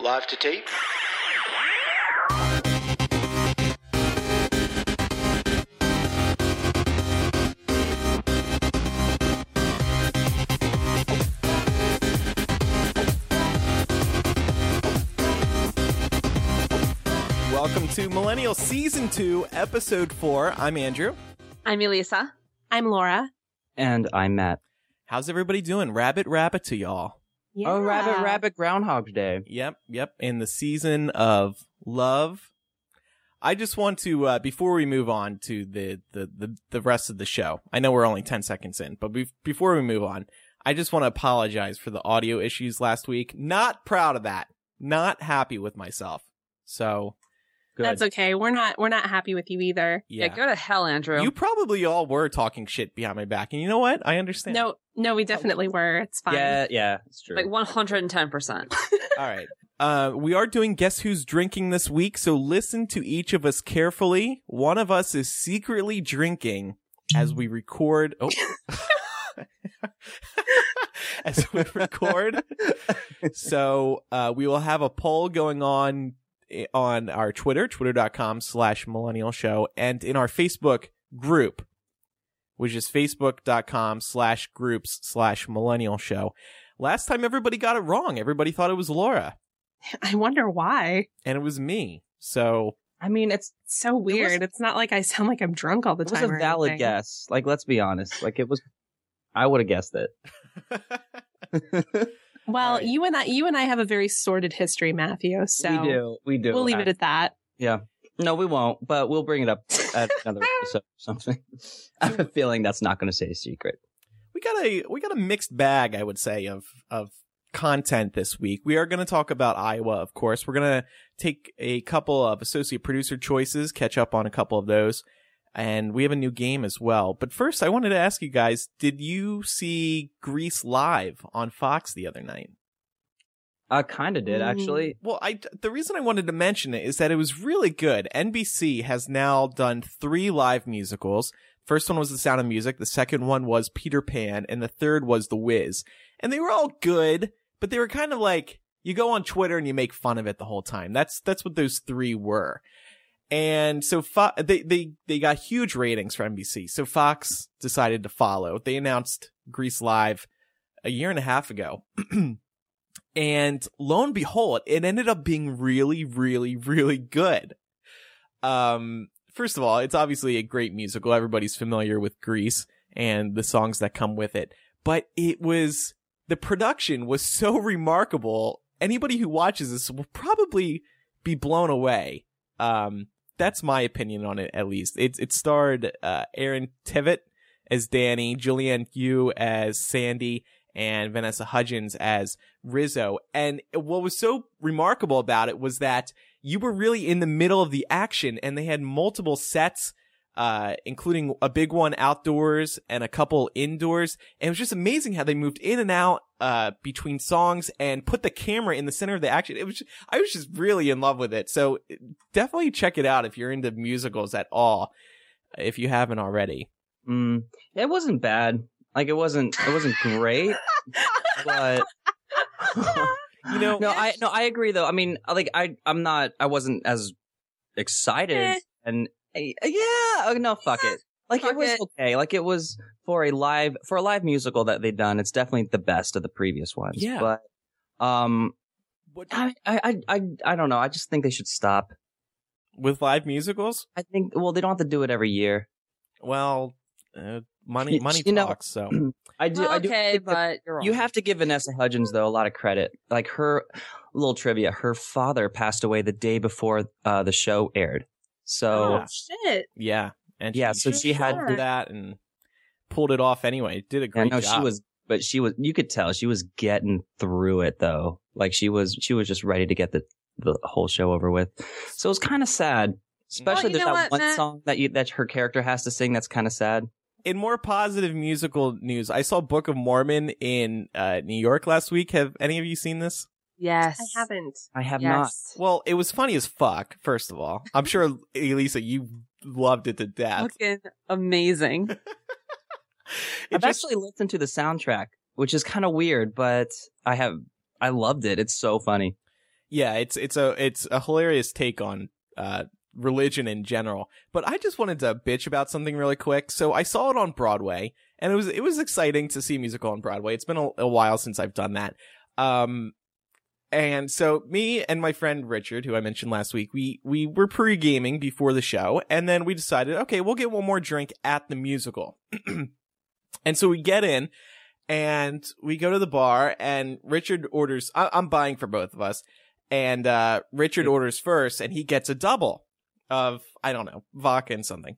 Live to tape. Welcome to Millennial Season 2, Episode 4. I'm Andrew. I'm Elisa. I'm Laura. And I'm Matt. How's everybody doing? Rabbit rabbit to y'all. Yeah. Oh, Rabbit Rabbit Groundhog Day. Yep, yep. In the season of love. I just want to, uh, before we move on to the, the, the, the rest of the show, I know we're only 10 seconds in, but be- before we move on, I just want to apologize for the audio issues last week. Not proud of that. Not happy with myself. So, Good. That's okay. We're not we're not happy with you either. yeah. Yeah, go to hell, Andrew. You probably all were talking shit behind my back. And you know what? I understand. No, no, we definitely were. It's fine. Yeah, yeah, it's true. like 110%. All right. Uh, we are doing Guess Who's Drinking this week, so listen to each of us carefully. One of us is secretly drinking as we record. Oh. as we record. So, uh, we will have a poll going on i- on our Twitter, twitter.com slash millennial show, and in our Facebook group, which is facebook.com slash groups slash millennial show. Last time everybody got it wrong. Everybody thought it was Laura I wonder why. and it was me. So I mean, it's It's so weird. it's not like I sound like I'm drunk all the time. it was time. a valid anything. guess. Like, let's be honest. Like, it was. I would have guessed it. Well, All right. you and I you and I have a very sordid history, Matthew. So we do. We do. we'll leave it at that. Yeah. No, we won't. But we'll bring it up at another episode or something. I have a feeling that's not going to say a secret. we got a we got a mixed bag, I would say, of of content this week. We are going to talk about Iowa, of course. We're going to take a couple of associate producer choices, catch up on a couple of those, and we have a new game as well. But first, I wanted to ask you guys: Did you see Grease live on Fox the other night? I kind of did, Mm. actually. Well, I the reason I wanted to mention it is that it was really good. NBC has now done three live musicals. First one was The Sound of Music, the second one was Peter Pan, and the third was The Wiz. And they were all good, but they were kind of like you go on Twitter and you make fun of it the whole time. That's that's what those three were. And so Fo- they they they got huge ratings for NBC. So Fox decided to follow. They announced Grease Live a year and a half ago. and lo and behold, it ended up being really, really, really good. Um, first of all, it's obviously a great musical. Everybody's familiar with Grease and the songs that come with it, but it was, the production was so remarkable. Anybody who watches this will probably be blown away. Um, that's my opinion on it, at least. It, it starred, uh, Aaron Tveit as Danny, Julianne Hough as Sandy, and Vanessa Hudgens as Rizzo. And what was so remarkable about it was that you were really in the middle of the action and they had multiple sets, uh, including a big one outdoors and a couple indoors. And it was just amazing how they moved in and out, uh, between songs and put the camera in the center of the action. It was, I was just really in love with it. So definitely check it out if you're into musicals at all, if you haven't already. Mm, it wasn't bad. Like, it wasn't. It wasn't great. but You know, no, I no, I agree though. I mean, like I I'm not I wasn't as excited Eh. and yeah, oh, no, fuck it. Like Fuck it was it. okay. Like it was for a live for a live musical that they'd done. It's definitely the best of the previous ones. Yeah. But um, what, I I I I, I don't know. I just think they should stop. with live musicals? I think well they don't have to do it every year. Well, uh, money, money You know- talks. So I do. I do. okay, that- but. You have to give Vanessa Hudgens though a lot of credit. Like her little trivia, her father passed away the day before uh, the show aired. So Oh shit. yeah, and Yeah, so she had- did that and pulled it off anyway. Did a great know job. she was, but she was. You could tell she was getting through it though. Like she was, she was just ready to get the the whole show over with. So it was kind of sad. Especially you there's that what, one Matt? song that you that her character has to sing. That's kind of sad. In more positive musical news, I saw Book of Mormon in uh, New York last week. Have any of you seen this? Yes. I haven't. I have not. Well, it was funny as fuck. First of all, I'm sure Elisa, you loved it to death. Fucking amazing. I've just- actually listened to the soundtrack, which is kind of weird, but I have I loved it. It's so funny. Yeah, it's it's a it's a hilarious take on uh religion in general. But I just wanted to bitch about something really quick. So I saw it on Broadway, and it was it was exciting to see a musical on Broadway. It's been a, a while since I've done that. Um, and so me and my friend Richard, who I mentioned last week, we we were pre gaming before the show, and then we decided, okay, we'll get one more drink at the musical. and so we get in, and we go to the bar, and Richard orders. I- I'm buying for both of us, and uh, Richard orders first, and he gets a double of I don't know vodka and something.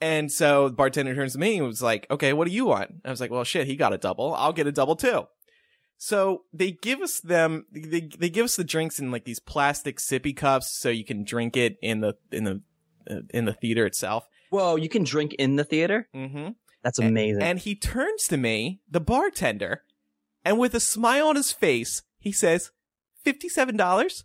And so the bartender turns to me and was like, "Okay, what do you want?" I was like, "Well, shit, he got a double. I'll get a double too." So they give us them. They they give us the drinks in like these plastic sippy cups, so you can drink it in the in the uh, in the theater itself. Whoa, you can drink in the theater? Mm-hmm. That's amazing. And he turns to me, the bartender, and with a smile on his face, he says, "Fifty-seven dollars,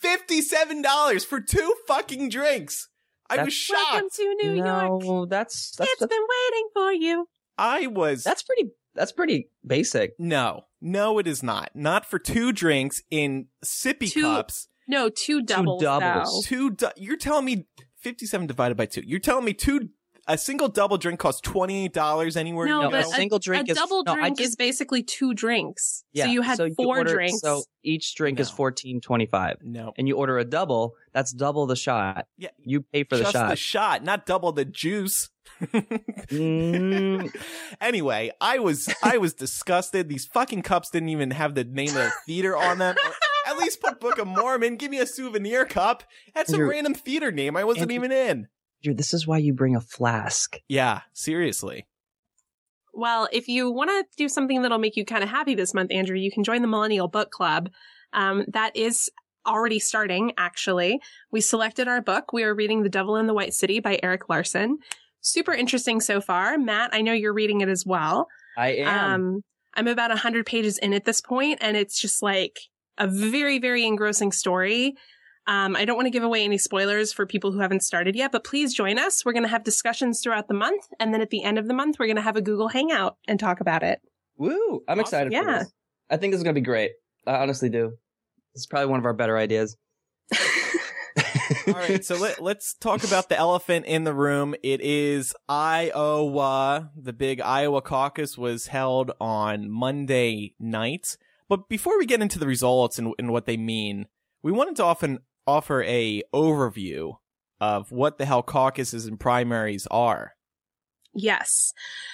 fifty-seven dollars for two fucking drinks." I was That's- shocked. Welcome to New York. no, that's that's It's that's, been waiting for you. I was. that's pretty that's pretty basic. no, no, it is not. Not for two drinks in sippy Two- cups. No, two doubles. Two doubles. though. Two. Du- you're telling me fifty-seven divided by two. You're telling me two. A single double drink costs twenty-eight dollars anywhere. No, you No, go? a but single drink a is- double no, drink just- is basically two drinks. Yeah, so you had you four order- drinks. So each drink is No. fourteen twenty five, no. and you order a double. That's double the shot. Yeah, You pay for the just shot. the shot, not double the juice. Mm. anyway, I was I was disgusted. These fucking cups didn't even have the name of the theater on them. At least put Book of Mormon. Give me a souvenir cup. Had some Andrew- random theater name I wasn't Andrew- even in. Dude, this is why you bring a flask. Yeah, seriously. Well, if you want to do something that'll make you kind of happy this month, Andrew, you can join the Millennial Book Club. Um, that is already starting, actually. We selected our book. We are reading The Devil in the White City by Erik Larson. Super interesting so far. Matt, I know you're reading it as well. I am. Um, I'm about 100 pages in at this point, and it's just like a very, very engrossing story. Um, I don't want to give away any spoilers for people who haven't started yet, but please join us. We're going to have discussions throughout the month, and then at the end of the month, we're going to have a Google Hangout and talk about it. Woo! I'm Awesome. excited for Yeah. this. I think this is gonna be great. I honestly do. This is probably one of our better ideas. All right, so let, let's talk about the elephant in the room. It is Iowa. The big Iowa caucus was held on Monday night. But before we get into the results and, and what they mean, we wanted to often offer a overview of what the hell caucuses and primaries are. Yes.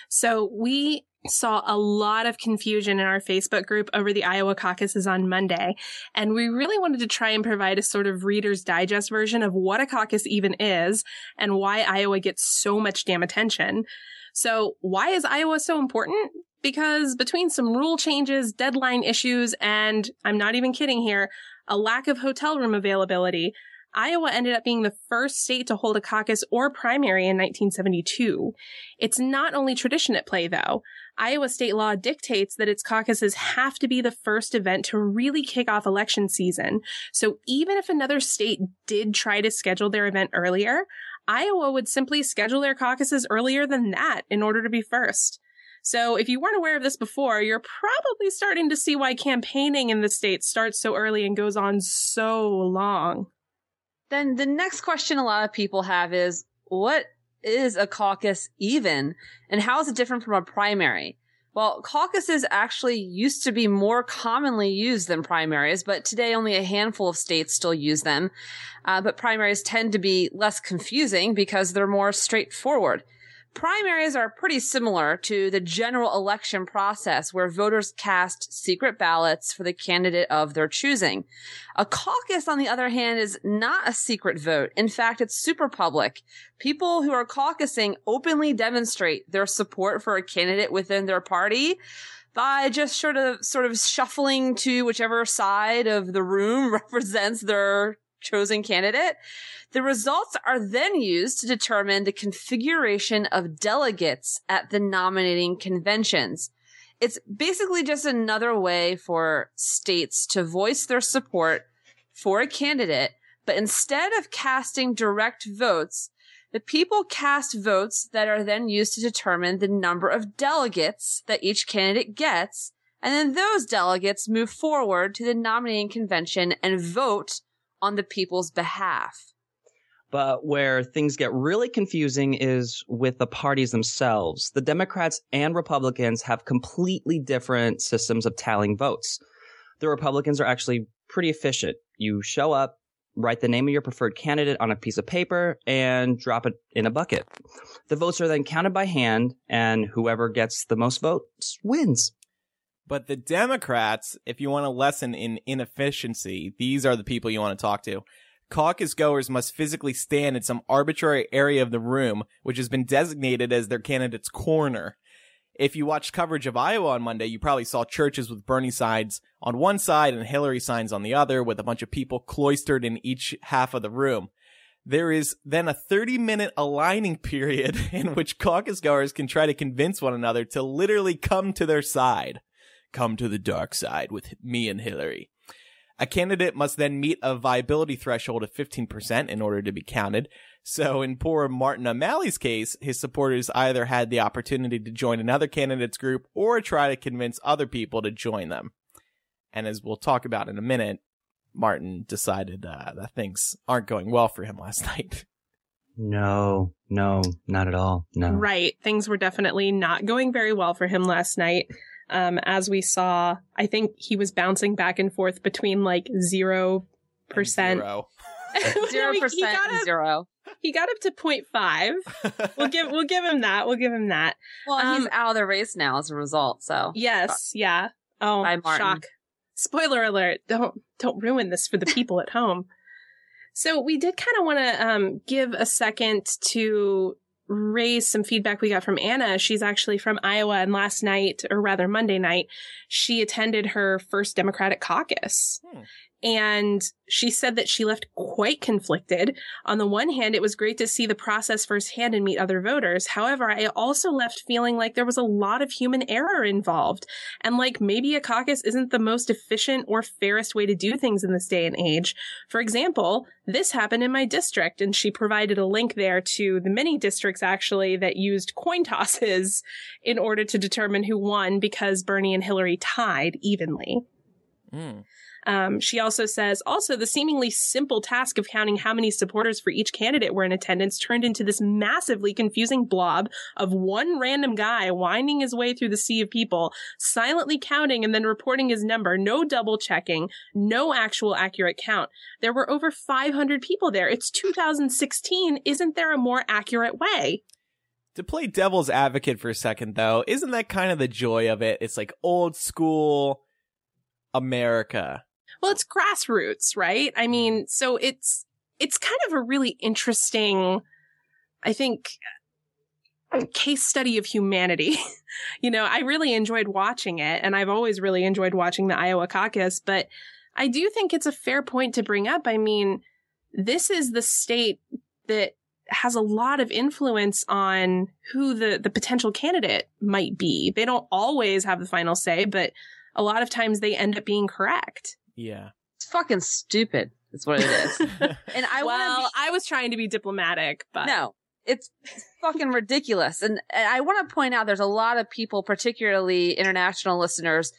So we saw a lot of confusion in our Facebook group over the Iowa caucuses on Monday. And we really wanted to try and provide a sort of reader's digest version of what a caucus even is and why Iowa gets so much damn attention. So why is Iowa so important? Because between some rule changes, deadline issues, and I'm not even kidding here, a lack of hotel room availability, Iowa ended up being the first state to hold a caucus or primary in 1972. It's not only tradition at play, though. Iowa state law dictates that its caucuses have to be the first event to really kick off election season. So even if another state did try to schedule their event earlier, Iowa would simply schedule their caucuses earlier than that in order to be first. So if you weren't aware of this before, you're probably starting to see why campaigning in the state starts so early and goes on so long. Then the next question a lot of people have is what is a caucus even and how is it different from a primary? Well, caucuses actually used to be more commonly used than primaries, but today only a handful of states still use them. Uh, but primaries tend to be less confusing because they're more straightforward. Primaries are pretty similar to the general election process where voters cast secret ballots for the candidate of their choosing. A caucus, on the other hand, is not a secret vote. In fact, it's super public. People who are caucusing openly demonstrate their support for a candidate within their party by just sort of, sort of shuffling to whichever side of the room represents their chosen candidate. The results are then used to determine the configuration of delegates at the nominating conventions. It's basically just another way for states to voice their support for a candidate, but instead of casting direct votes, the people cast votes that are then used to determine the number of delegates that each candidate gets And then those delegates move forward to the nominating convention and vote on the people's behalf. But where things get really confusing is with the parties themselves. The Democrats and Republicans have completely different systems of tallying votes. The Republicans are actually pretty efficient. You show up, write the name of your preferred candidate on a piece of paper, and drop it in a bucket. The votes are then counted by hand, and whoever gets the most votes wins. But the Democrats, if you want a lesson in inefficiency, these are the people you want to talk to. Caucus goers must physically stand in some arbitrary area of the room, which has been designated as their candidate's corner. If you watched coverage of Iowa on Monday, you probably saw churches with Bernie signs on one side and Hillary signs on the other, with a bunch of people cloistered in each half of the room. There is then a 30 minute aligning period in which caucus goers can try to convince one another to literally come to their side. Come to the dark side with me and Hillary. A candidate must then meet a viability threshold of 15% in order to be counted. So in poor Martin O'Malley's case, his supporters either had the opportunity to join another candidate's group or try to convince other people to join them. And as we'll talk about in a minute, Martin decided uh, that things aren't going well for him last night. No, no, not at all. No. Right. Things were definitely not going very well for him last night. Um, as we saw, I think he was bouncing back and forth between like zero percent, Zero. Zero percent and zero. He got up to 0.5. We'll give we'll give him that. We'll give him that. Well, he's Um, out of the race now as a result. So Yes, yeah. Oh, Bye, Martin. shock. Spoiler alert. Don't don't ruin this for the people at home. So we did kind of want to um, give a second to raise some feedback we got from Anna. She's actually from Iowa, and last night, or rather Monday night, she attended her first Democratic caucus. Hmm. And she said that she left quite conflicted. On the one hand, it was great to see the process firsthand and meet other voters. However, I also left feeling like there was a lot of human error involved. And like maybe a caucus isn't the most efficient or fairest way to do things in this day and age. For example, this happened in my district, and she provided a link there to the many districts actually that used coin tosses in order to determine who won because Bernie and Hillary tied evenly. Mm. Um, she also says, also, the seemingly simple task of counting how many supporters for each candidate were in attendance turned into this massively confusing blob of one random guy winding his way through the sea of people, silently counting and then reporting his number, no double checking, no actual accurate count. There were over 500 people there. It's 2016. Isn't there a more accurate way? To play devil's advocate for a second, though, isn't that kind of the joy of it? It's like old school America. Well, it's grassroots, right? I mm. mean, so it's it's kind of a really interesting, I think, case study of humanity. you know, I really enjoyed watching it, and I've always really enjoyed watching the Iowa caucus, but I do think it's a fair point to bring up. I mean, this is the state that has a lot of influence on who the, the potential candidate might be. They don't always have the final say, but a lot of times they end up being correct. Yeah. it's fucking stupid. That's what it is. and I well, want I was trying to be diplomatic, but no. It's fucking ridiculous. And, and I want to point out there's a lot of people, particularly international listeners,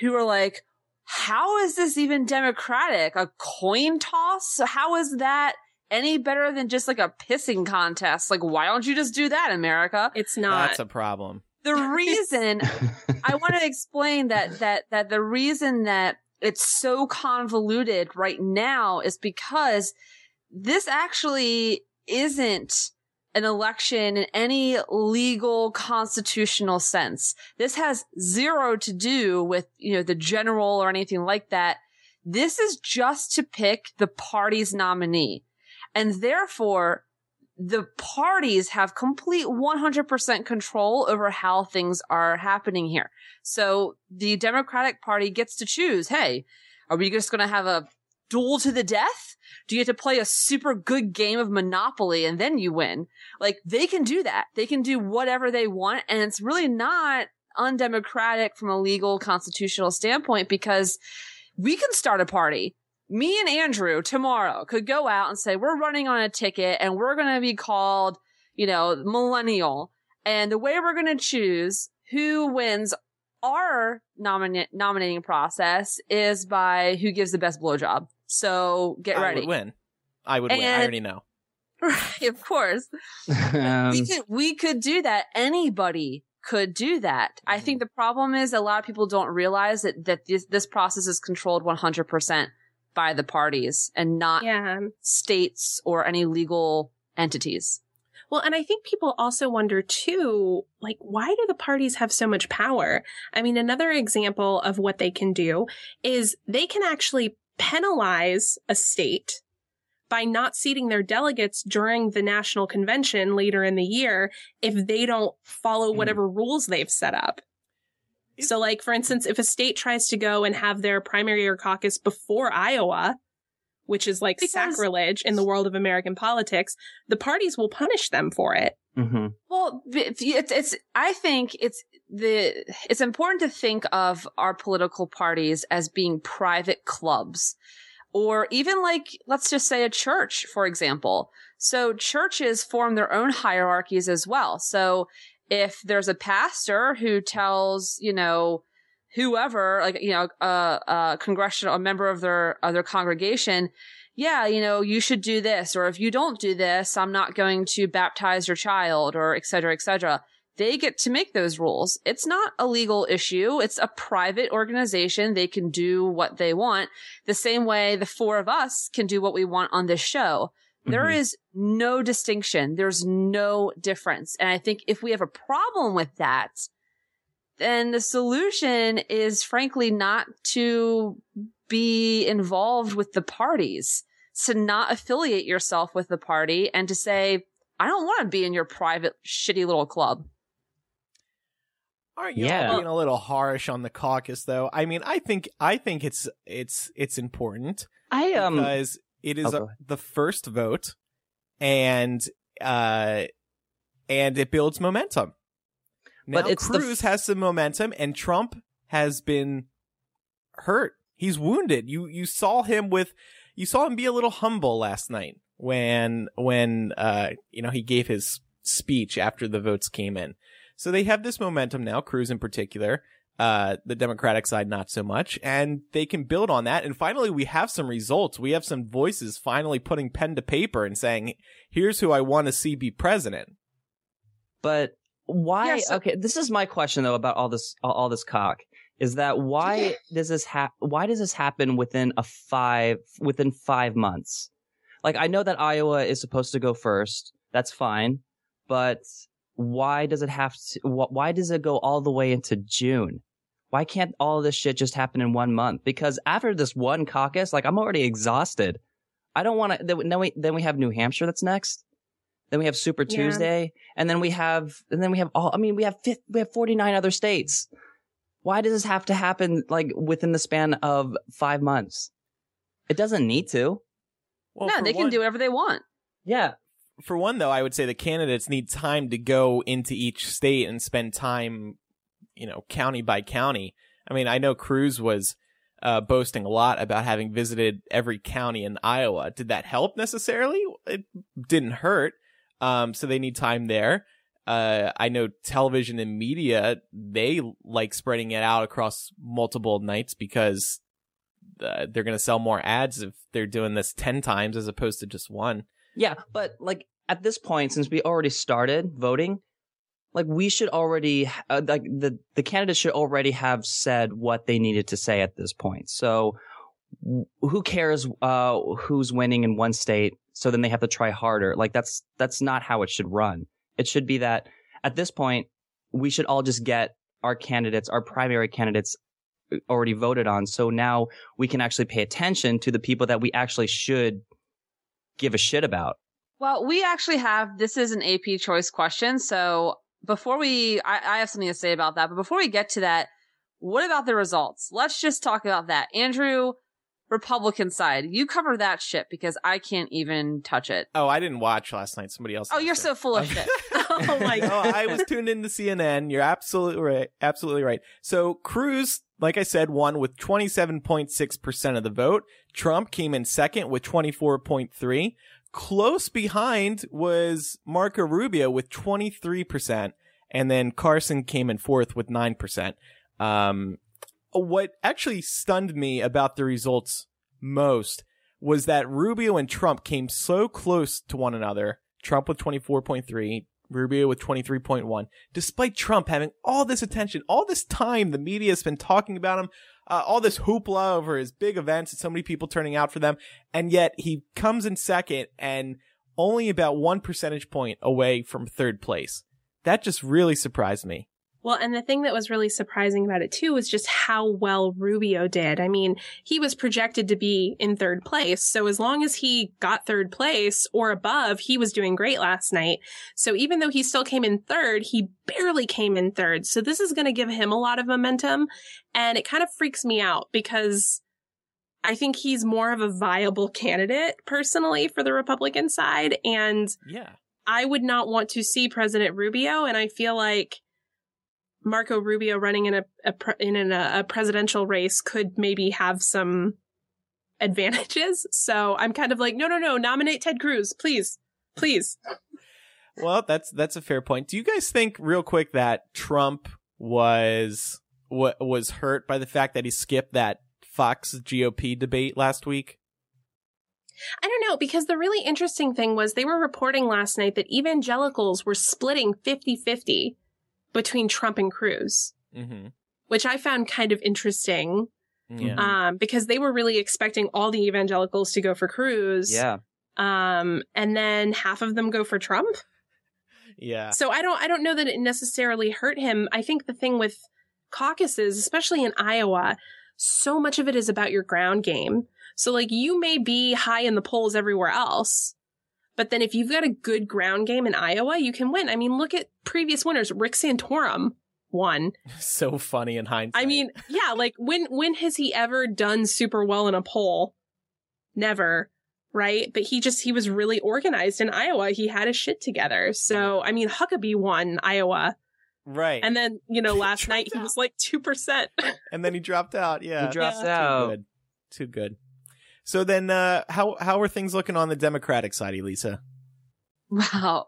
who are like, how is this even democratic? A coin toss? How is that any better than just like a pissing contest? Like, why don't you just do that, America? it's not. That's a problem. The reason I want to explain that that that the reason that it's so convoluted right now is because this actually isn't an election in any legal constitutional sense. This has zero to do with, you know, the general or anything like that. This is just to pick the party's nominee. And therefore, the parties have complete 100% control over how things are happening here. So the Democratic Party gets to choose, hey, are we just going to have a duel to the death? Do you have to play a super good game of Monopoly and then you win? Like they can do that. They can do whatever they want. And it's really not undemocratic from a legal constitutional standpoint because we can start a party me and Andrew tomorrow could go out and say, we're running on a ticket and we're going to be called, you know, millennial. And the way we're going to choose who wins our nomina- nominating process is by who gives the best blowjob. So get I ready. would win. I would win. I already know. Right, of course. Um, we could we could do that. Anybody could do that. I think the problem is a lot of people don't realize that that this this process is controlled 100% by the parties and not Yeah. states or any legal entities. Well, and I think people also wonder too, like, why do the parties have so much power? I mean, another example of what they can do is they can actually penalize a state by not seating their delegates during the national convention later in the year if they don't follow Hmm. whatever rules they've set up. Is- So, like, for instance, if a state tries to go and have their primary or caucus before Iowa, which is like Because- sacrilege in the world of American politics, the parties will punish them for it. mhm. Well, it's, it's, it's, I think it's the, it's important to think of our political parties as being private clubs or even like, let's just say a church, for example. So churches form their own hierarchies as well. So if there's a pastor who tells, you know, whoever, like, you know, a, a congressional, a member of their, of their congregation, yeah, you know, you should do this, or if you don't do this, I'm not going to baptize your child, or et cetera, et cetera. They get to make those rules. It's not a legal issue. It's a private organization. They can do what they want the same way the four of us can do what we want on this show. There Mhm. is no distinction. There's no difference. And I think if we have a problem with that, then the solution is frankly not to be involved with the parties, to not affiliate yourself with the party and to say, I don't want to be in your private shitty little club. Aren't you Yeah. being a little harsh on the caucus though? I mean, I think I think it's it's it's important I um because it is a, the first vote and uh and it builds momentum. Now But it's Cruz f- has some momentum and Trump has been hurt. He's wounded. You you saw him with you saw him be a little humble last night when when uh you know he gave his speech after the votes came in. So they have this momentum now, Cruz in particular. Uh, the Democratic side, not so much. And they can build on that. And finally, we have some results. We have some voices finally putting pen to paper and saying, here's who I want to see be president. But why? Yeah, so- okay, this is my question though about all this all, all this cock. Is that why does this hap- Why does this happen within a five within five months? Like I know that Iowa is supposed to go first. That's fine, but why does it have to? wh- Why does it go all the way into June? Why can't all of this shit just happen in one month? Because after this one caucus, like I'm already exhausted. I don't want to. Then we then we have New Hampshire that's next. Then we have Super Yeah. Tuesday, and then we have and then we have all. I mean, we have fifth, we have 49 other states. Why does this have to happen like within the span of five months? It doesn't need to. Well, no, for they can do whatever they want. Yeah, for one though, I would say the candidates need time to go into each state and spend time, you know, county by county. I mean, I know Cruz was uh, boasting a lot about having visited every county in Iowa. Did that help necessarily? It didn't hurt. Um, so they need time there. Uh, I know television and media, they like spreading it out across multiple nights because uh, they're going to sell more ads if they're doing this 10 times as opposed to just one. yeah, but like at this point, since we already started voting, like we should already uh, like the the candidates should already have said what they needed to say at this point. So who cares uh who's winning in one state? So then they have to try harder. Like that's that's not how it should run. It should be that at this point we should all just get our candidates, our primary candidates uh, already voted on. So now we can actually pay attention to the people that we actually should give a shit about. Well, we actually have this is an AP choice question. So before we, I, I have something to say about that. But before we get to that, what about the results? Let's just talk about that. Andrew, Republican side, you cover that shit because I can't even touch it. Oh, I didn't watch last night. Somebody else. Oh, you're it. so full of shit. Oh my no, I was tuned into CNN. You're absolutely right. Absolutely right. So Cruz, like I said, won with 27.6% of the vote. Trump came in second with 24.3. Close behind was Marco Rubio with 23%. And then Carson came in fourth with 9%. Um, what actually stunned me about the results most was that Rubio and Trump came so close to one another. Trump with 24.3, Rubio with 23.1, despite Trump having all this attention, all this time the media has been talking about him, uh, all this hoopla over his big events and so many people turning out for them. And yet he comes in second and only about one percentage point away from third place. That just really surprised me. Well, and the thing that was really surprising about it too was just how well Rubio did. I mean, he was projected to be in third place. So as long as he got third place or above, he was doing great last night. So even though he still came in third, he barely came in third. So this is going to give him a lot of momentum. And it kind of freaks me out because I think he's more of a viable candidate personally for the Republican side. And Yeah. I would not want to see President Rubio. And I feel like Marco Rubio running in a, a pre- in an, a, a presidential race could maybe have some advantages. So I'm kind of like, no, no, no, nominate Ted Cruz, please, please. Well, that's that's a fair point. Do you guys think, real quick, that Trump was wa- was hurt by the fact that he skipped that Fox GOP debate last week? I don't know, because the really interesting thing was they were reporting last night that evangelicals were splitting 50 50 between Trump and Cruz, Mm-hmm. which I found kind of interesting Yeah. um, because they were really expecting all the evangelicals to go for Cruz. Yeah. Um, and then half of them go for Trump. yeah. So I don't I don't know that it necessarily hurt him. I think the thing with caucuses, especially in Iowa, so much of it is about your ground game. So like you may be high in the polls everywhere else, but then if you've got a good ground game in Iowa, you can win. I mean, look at previous winners. Rick Santorum won. So funny in hindsight. I mean, yeah, like when when has he ever done super well in a poll? Never, right? But he just he was really organized in Iowa. He had his shit together. So I mean, Huckabee won Iowa, right. and then you know last night he Dropped was like two percent. and then he dropped out. Yeah. He dropped Yeah. out. Too good. Too good. So then, uh, how how are things looking on the Democratic side, Elisa? Wow.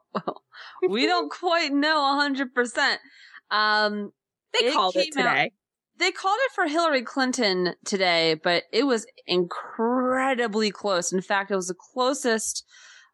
we don't quite know 100%. Um, They It called it came out- today. they called it for Hillary Clinton today, but it was incredibly close. In fact, it was the closest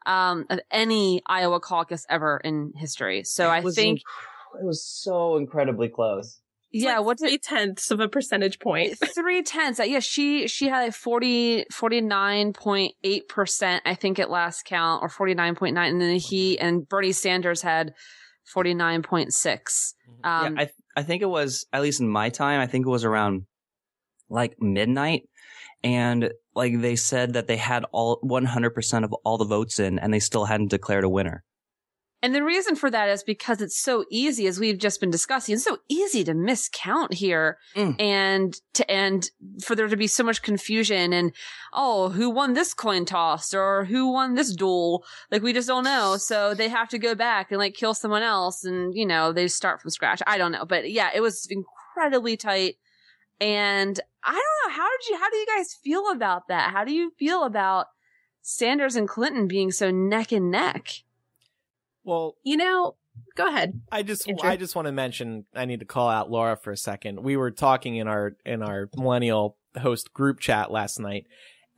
um, of any Iowa caucus ever in history. So I It was think, inc- it was so incredibly close. It's yeah, like what did three tenths of a percentage point. three tenths? Uh, Yeah, she she had a 40, 49.8 percent, I think, at last count, or forty nine point nine, and then he and Bernie Sanders had forty nine point six. Um, yeah, I I think it was at least in my time. I think it was around like midnight, and like they said that they had all 100% of all the votes in, and they still hadn't declared a winner. And the reason for that is because it's so easy, as we've just been discussing, it's so easy to miscount here Mm. and to, and for there to be so much confusion and, oh, who won this coin toss or who won this duel? Like we just don't know. So they have to go back and like kill someone else and, you know, they start from scratch. I don't know. But yeah, it was incredibly tight. And I don't know. How did you, how do you guys feel about that? How do you feel about Sanders and Clinton being so neck and neck? Well, You know, go ahead. I just Andrew? I just want to mention I need to call out Laura for a second. We were talking in our in our millennial host group chat last night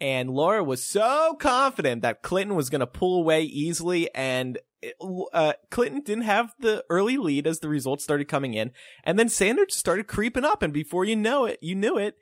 and Laura was so confident that Clinton was going to pull away easily and uh, Clinton didn't have the early lead as the results started coming in and then Sanders started creeping up and before you know it you knew it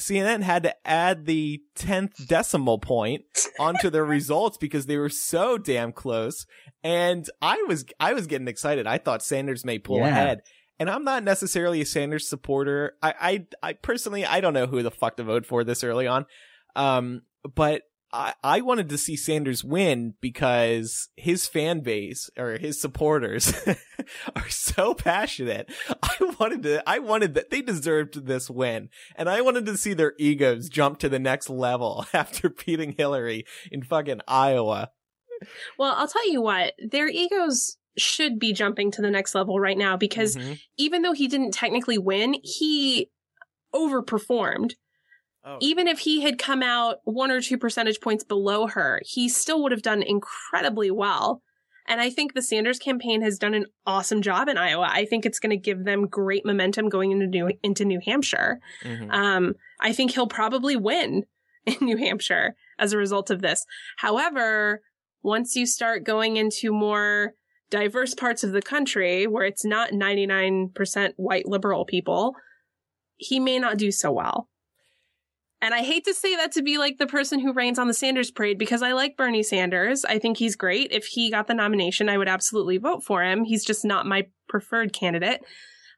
CNN had to add the 10th decimal point onto their results because they were so damn close. And I was, I was getting excited. I thought Sanders may pull Yeah. ahead. And I'm not necessarily a Sanders supporter. I, I, I personally, I don't know who the fuck to vote for this early on. Um, but I, I wanted to see Sanders win because his fan base or his supporters are so passionate. I wanted to, I wanted that they deserved this win and I wanted to see their egos jump to the next level after beating Hillary in fucking Iowa. Well, I'll tell you what, their egos should be jumping to the next level right now because Mhm. even though he didn't technically win, he overperformed. Oh, Even if he had come out one or two percentage points below her, he still would have done incredibly well. And I think the Sanders campaign has done an awesome job in Iowa. I think it's going to give them great momentum going into New, into New Hampshire. Mhm. Um, I think he'll probably win in New Hampshire as a result of this. However, once you start going into more diverse parts of the country where it's not 99% white liberal people, he may not do so well. And I hate to say that to be like the person who rains on the Sanders parade because I like Bernie Sanders. I think he's great. If he got the nomination, I would absolutely vote for him. He's just not my preferred candidate.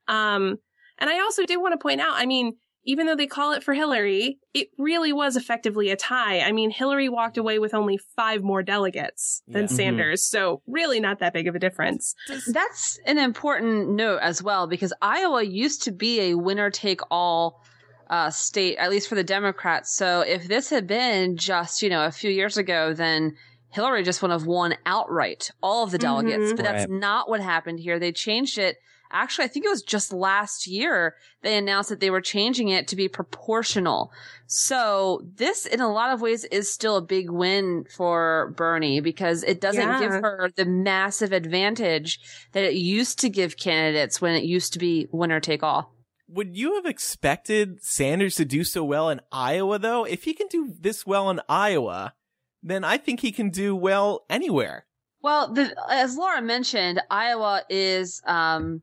Um, and I also did want to point out, I mean, even though they call it for Hillary, it really was effectively a tie. I mean, Hillary walked away with only five more delegates than Yeah. Mhm. Sanders. So really not that big of a difference. That's an important note as well because Iowa used to be a winner take all uh, state, at least for the Democrats. So if this had been just, you know, a few years ago, then Hillary just would have won outright all of the delegates. Mhm. But that's Right. not what happened here. They changed it. Actually, I think it was just last year they announced that they were changing it to be proportional. So this, in a lot of ways, is still a big win for Bernie because it doesn't give her the massive advantage that it used to give candidates when it used to be winner take all. Would you have expected Sanders to do so well in Iowa, though? If he can do this well in Iowa, then I think he can do well anywhere. Well, the, as Laura mentioned, Iowa is, um,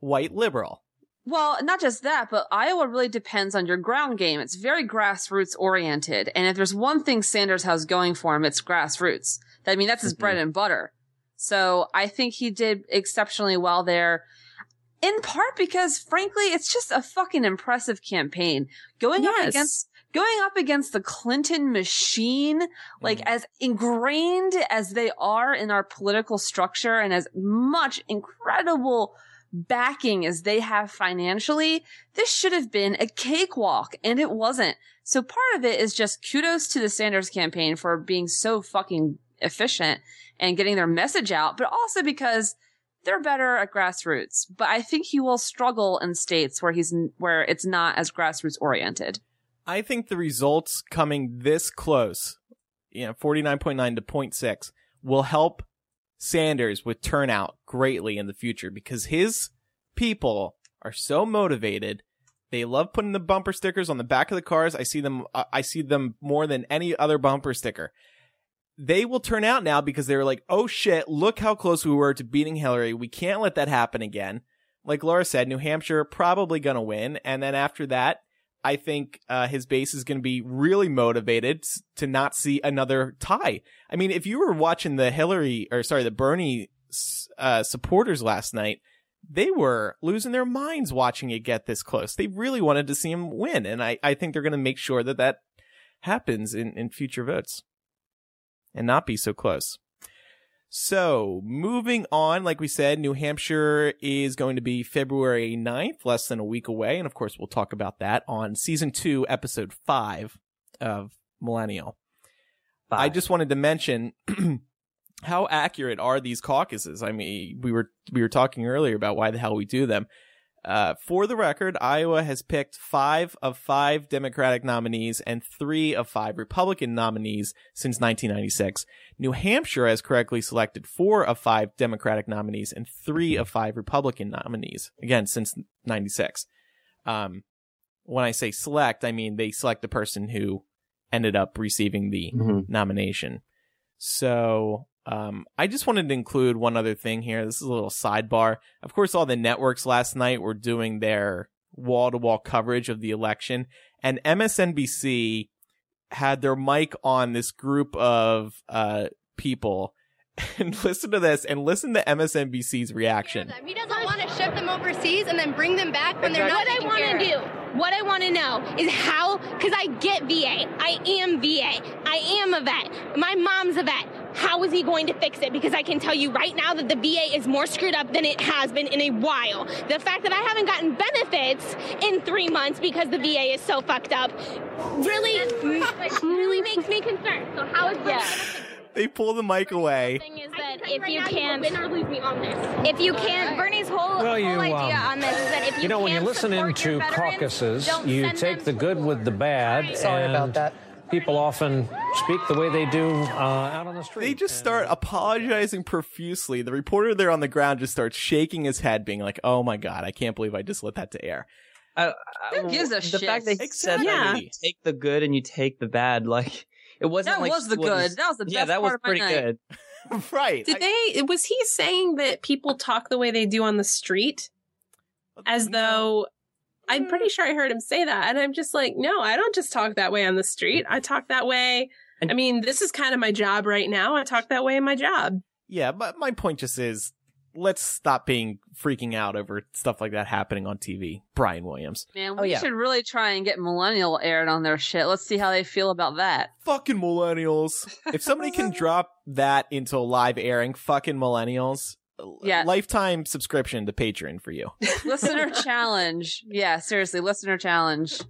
White liberal. well, not just that, but Iowa really depends on your ground game. It's very grassroots oriented. And if there's one thing Sanders has going for him, it's grassroots. I mean, that's his bread and butter. So I think he did exceptionally well there. In part because, frankly, it's just a fucking impressive campaign. Going up against going up against the Clinton machine, like Mhm. as ingrained as they are in our political structure and as much incredible backing as they have financially, this should have been a cakewalk and it wasn't. So part of it is just kudos to the Sanders campaign for being so fucking efficient and getting their message out, but also because they're better at grassroots. But I think he will struggle in states where he's where it's not as grassroots oriented. I think the results coming this close, you know, 49.9 to 0.6, will help Sanders with turnout greatly in the future because his people are so motivated. They love putting the bumper stickers on the back of the cars. I see them, I see them more than any other bumper sticker. They will turn out now because they're like, oh shit, look how close we were to beating Hillary. We can't let that happen again. Like Laura said, New Hampshire probably gonna win. And then after that, I think uh, his base is going to be really motivated to not see another tie. I mean, if you were watching the Hillary or sorry, the Bernie uh, supporters last night, they were losing their minds watching it get this close. They really wanted to see him win, and I, I think they're going to make sure that that happens in, in future votes and not be so close. So, moving on, like we said, New Hampshire is going to be February 9th, less than a week away. And of course, we'll talk about that on season two, episode five of Millennial. I just wanted to mention how accurate are these caucuses? I mean, we were, we were talking earlier about why the hell we do them. Uh, for the record, Iowa has picked five of five Democratic nominees and three of five Republican nominees since 1996. New Hampshire has correctly selected four of five Democratic nominees and three of five Republican nominees. Again, since 96. Um, when I say select, I mean they select the person who ended up receiving the Mhm. nomination. So, um, I just wanted to include one other thing here. This is a little sidebar. Of course, all the networks last night were doing their wall to wall coverage of the election, and MSNBC had their mic on this group of uh, people. And listen to this and listen to MSNBC's reaction. He doesn't want to ship them overseas and then bring them back when they're not. What I want to do, what I want to know is how, because I get VA. I am VA. I am a vet. My mom's a vet. How is he going to fix it? Because I can tell you right now that the VA is more screwed up than it has been in a while. The fact that I haven't gotten benefits in three months because the VA is so fucked up really, really makes me concerned. So how is yeah. They pull the mic away. thing is that if you can't if you can't bernie's whole, Well, you, whole idea um, on this is that if you, You know, when you can't listen into veterans, caucuses, you take the good with the bad. Sorry and, about that. People often speak the way they do uh, out on the street. They just start apologizing profusely. The reporter there on the ground just starts shaking his head, being like, "Oh my god, I can't believe I just let that to air." Uh, Who gives a the shit? fact that he said Yeah. that you take the good and you take the bad, like it wasn't That like was the what good. is- That was the yeah, best that was of pretty good. right? Did they? Was he saying that people talk the way they do on the street, as though? I'm pretty mm. sure I heard him say that, and I'm just like, no, I don't just talk that way on the street. I talk that way. I mean, this is kind of my job right now. I talk that way in my job. Yeah, but my point just is, let's stop being freaking out over stuff like that happening on TV. Brian Williams, Man, Oh, we yeah. should really try and get Millennial aired on their shit. Let's see how they feel about that. fucking millennials. If somebody can drop that into a live airing, fucking millennials. Yeah. lifetime subscription to Patreon for you. Listener challenge. Yeah, seriously, listener challenge.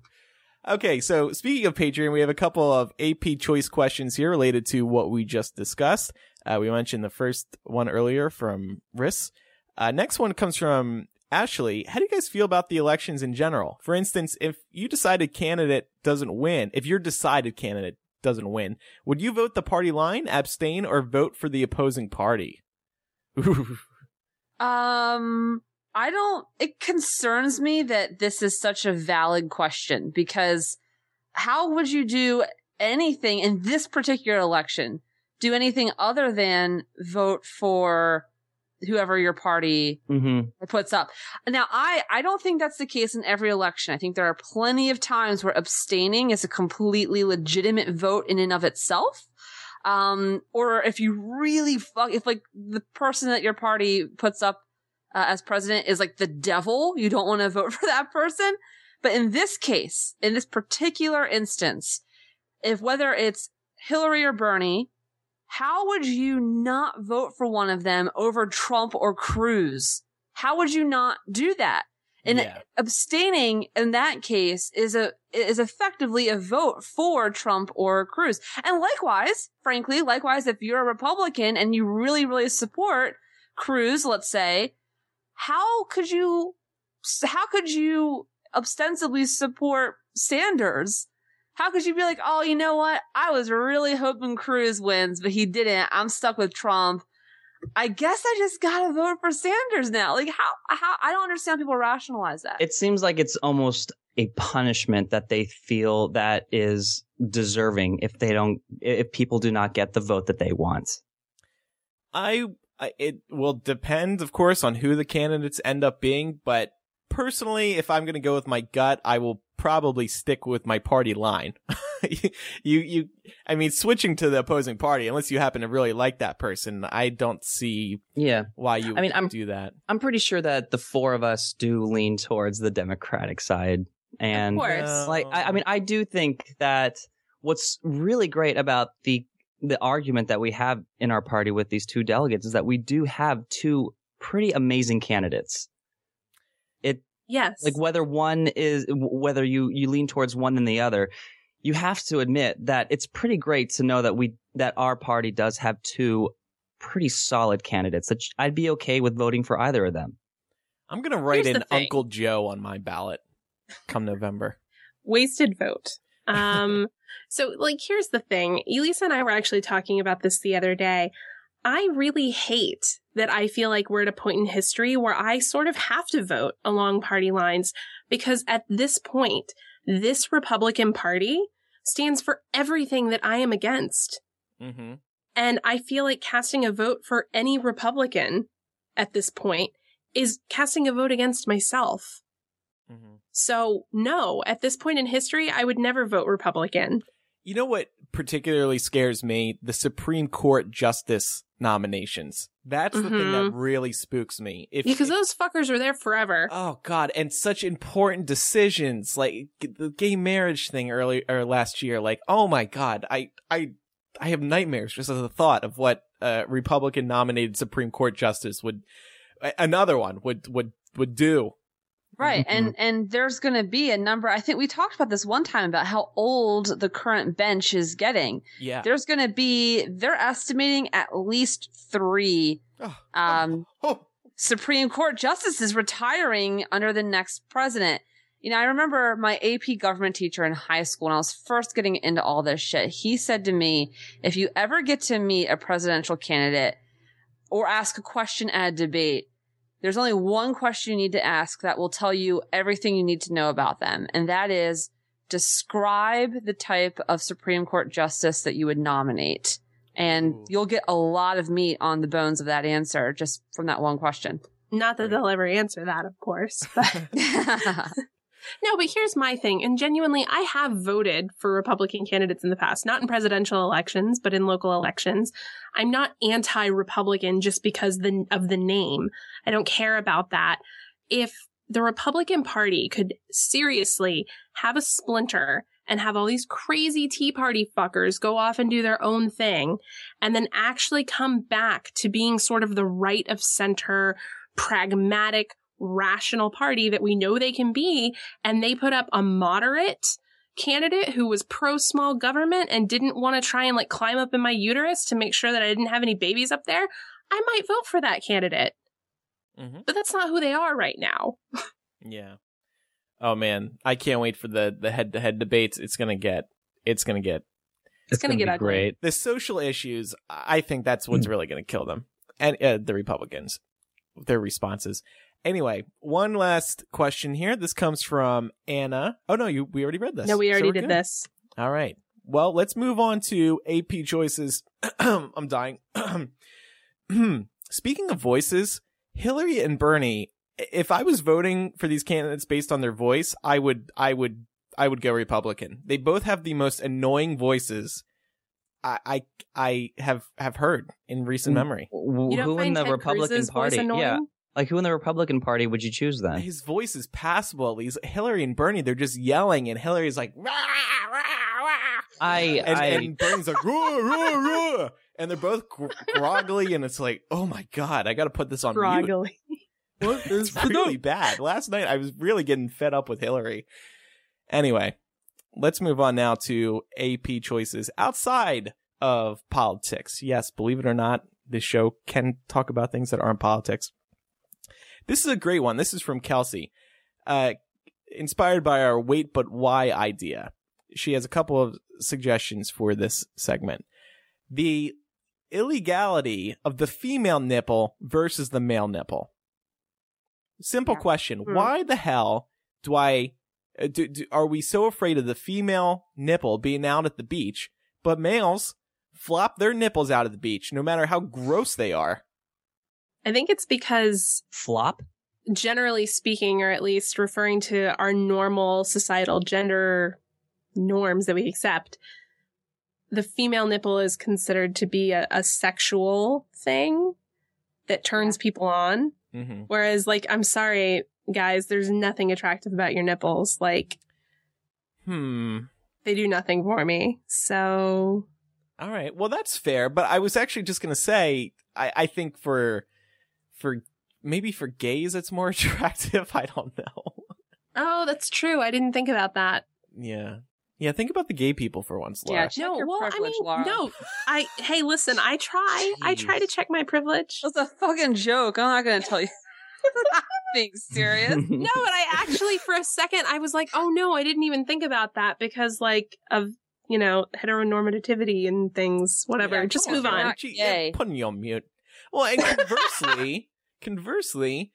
Okay, so speaking of Patreon, we have a couple of AP choice questions here related to what we just discussed. Uh, we mentioned the first one earlier from Riss. Uh, next one comes from Ashley. How do you guys feel about the elections in general? For instance, if you decided candidate doesn't win, if your decided candidate doesn't win, would you vote the party line, abstain, or vote for the opposing party? Um, I don't, it concerns me that this is such a valid question because how would you do anything in this particular election? Do anything other than vote for whoever your party hmm puts up. Now, I, I don't think that's the case in every election. I think there are plenty of times where abstaining is a completely legitimate vote in and of itself. Um, or if you really fuck, if like the person that your party puts up uh, as president is like the devil, you don't want to vote for that person. But in this case, in this particular instance, if whether it's Hillary or Bernie, how would you not vote for one of them over Trump or Cruz? How would you not do that? And Yeah. abstaining in that case is a is effectively a vote for Trump or Cruz. And likewise, frankly, likewise, if you're a Republican and you really, really support Cruz, let's say, how could you how could you ostensibly support Sanders? How could you be like, oh, you know what? I was really hoping Cruz wins, but he didn't. I'm stuck with Trump. I guess I just gotta vote for Sanders now. Like, how? How? I don't understand people rationalize that. It seems like it's almost a punishment that they feel that is deserving if they don't, if people do not get the vote that they want. I, I it will depend, of course, on who the candidates end up being. But personally, if I'm going to go with my gut, I will probably stick with my party line. you, you, I mean, switching to the opposing party, unless you happen to really like that person, I don't see Yeah. why you I mean, I'm- do that. I'm pretty sure that the four of us do lean towards the Democratic side. And Of course. like, I, I mean, I do think that what's really great about the, the argument that we have in our party with these two delegates is that we do have two pretty amazing candidates. It, Yes. like whether one is whether you you lean towards one than the other you have to admit that it's pretty great to know that we that our party does have two pretty solid candidates that i'd be okay with voting for either of them I'm going to write Here's in thing. Uncle Joe on my ballot come November. wasted vote. Um, so like, here's the thing. Elisa and I were actually talking about this the other day. I really hate that I feel like we're at a point in history where I sort of have to vote along party lines because at this point, this Republican Party stands for everything that I am against. Mm-hmm. And I feel like casting a vote for any Republican at this point is casting a vote against myself. Mm-hmm. So, no, at this point in history, I would never vote Republican. You know what particularly scares me? The Supreme Court justice nominations. That's the thing that mm-hmm. really spooks me. If Because those fuckers are there forever. Oh God, and such important decisions like the gay marriage thing earlier or last year. Like, oh my God, I I I have nightmares just as a thought of what a Republican nominated Supreme Court justice would another one would would would do. Right. Mm-hmm. And and there's going to be a number. I think we talked about this one time about how old the current bench is getting. Yeah. There's going to be they're estimating at least 3 Oh, um oh, Supreme Court justices retiring under the next president. You know, I remember my AP government teacher in high school when I was first getting into all this shit. He said to me, if you ever get to meet a presidential candidate or ask a question at a debate, there's only one question you need to ask that will tell you everything you need to know about them. And that is describe the type of Supreme Court justice that you would nominate. And Ooh. you'll get a lot of meat on the bones of that answer just from that one question. Not that they'll ever answer that, of course. But no, but here's my thing. And genuinely, I have voted for Republican candidates in the past, not in presidential elections, but in local elections. I'm not anti-Republican just because the, of the name. I don't care about that. If the Republican Party could seriously have a splinter and have all these crazy Tea Party fuckers go off and do their own thing and then actually come back to being sort of the right of center, pragmatic, rational party that we know they can be. And they put up a moderate candidate who was pro small government and didn't want to try and like climb up in my uterus to make sure that I didn't have any babies up there. I might vote for that candidate. Mm-hmm. But that's not who they are right now. yeah. Oh man, I can't wait for the the head to head debates. It's gonna get. It's gonna get. It's, it's gonna, gonna, get great. The social issues. I think that's what's mm. really gonna kill them, and uh, the Republicans, their responses. Anyway, one last question here. This comes from Anna. Oh no, you we already read this. No, we already so did good. this. All right. Well, let's move on to AP choices. I'm dying. Speaking of voices, Hillary and Bernie, if I was voting for these candidates based on their voice, I would I would I would go Republican. They both have the most annoying voices I I, I have have heard in recent mm. memory. Who in the Ted Republican Cruz's Party? Yeah. Like who in the Republican Party would you choose then? His voice is passable. He's Hillary and Bernie. They're just yelling, and Hillary's like, rah, rah, rah. I, and, I... and Bernie's like, rah, rah, rah. And they're both groggly, and it's like, oh my god, I got to put this on groggly. What? It's really bad. Last night I was really getting fed up with Hillary. Anyway, let's move on now to AP choices outside of politics. Yes, believe it or not, this show can talk about things that aren't politics. This is a great one. This is from Kelsey, uh, inspired by our wait but why idea. She has a couple of suggestions for this segment. The illegality of the female nipple versus the male nipple. Simple yeah. question. Mm-hmm. Why the hell do I uh, do, do, are we so afraid of the female nipple being out at the beach, but males flop their nipples out at the beach no matter how gross they are? I think it's because flop generally speaking or at least referring to our normal societal gender norms that we accept the female nipple is considered to be a, a sexual thing that turns people on Mm-hmm. Whereas, like, I'm sorry, guys, there's nothing attractive about your nipples. Like, hmm. They do nothing for me. So. All right. Well, that's fair. But I was actually just going to say, I, I think for, for, maybe for gays, it's more attractive. I don't know. Oh, that's true. I didn't think about that. Yeah. Yeah, think about the gay people for once, Laura. Yeah, no, well, I mean, Laura. no. I hey, listen, I try. Jeez. I try to check my privilege. That's a fucking joke. I'm not going to tell you. being serious. no, but I actually, for a second, I was like, oh no, I didn't even think about that because, like, of you know, heteronormativity and things. Whatever. Yeah, Just move on. Gee, yeah, putting you on mute. Well, and conversely, conversely,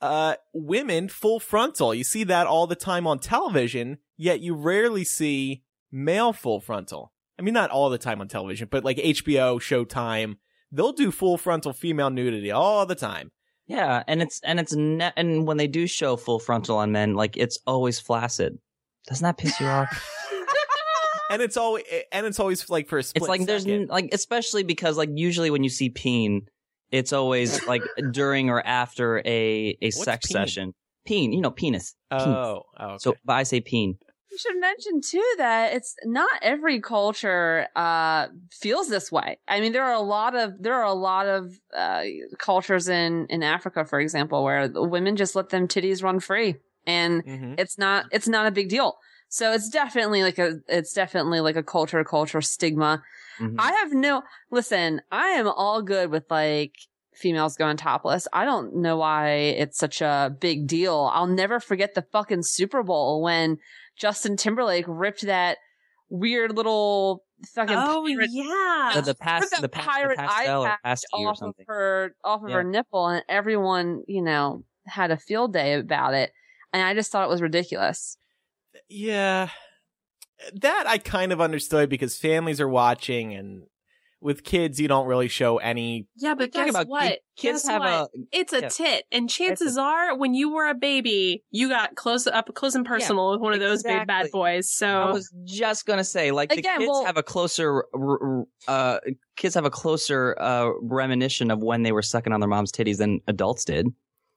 uh, women full frontal. You see that all the time on television yet you rarely see male full frontal. I mean, not all the time on television, but like HBO, Showtime, they'll do full frontal female nudity all the time. Yeah, and it's and it's ne- and when they do show full frontal on men, like it's always flaccid. Doesn't that piss you off? and it's always and it's always like for a split. It's like second. there's like especially because like usually when you see peen, it's always like during or after a a What's sex peen? session. Peen, you know, penis. Oh, oh okay. so but I say peen. You should mention too that it's not every culture uh, feels this way. I mean, there are a lot of there are a lot of uh, cultures in in Africa, for example, where the women just let them titties run free, and mm-hmm. it's not it's not a big deal. So it's definitely like a it's definitely like a culture culture stigma. Mm-hmm. I have no listen. I am all good with like females going topless. I don't know why it's such a big deal. I'll never forget the fucking Super Bowl when Justin Timberlake ripped that weird little fucking Oh pirate, yeah. The, the past, that the, past, pirate the pastel eye or patch or off of her off of Yeah. her nipple, and everyone you know had a field day about it. And I just thought it was ridiculous. Yeah. That I kind of understood because families are watching and with kids you don't really show any Yeah, but guess about what? kids Guess have what? a It's a yeah. tit, and chances are, when you were a baby, you got close up, close and personal with one of those big bad boys. So I was just gonna say, like the Again, kids well- have a closer, r- r- uh, kids have a closer uh, reminiscence of when they were sucking on their mom's titties than adults did.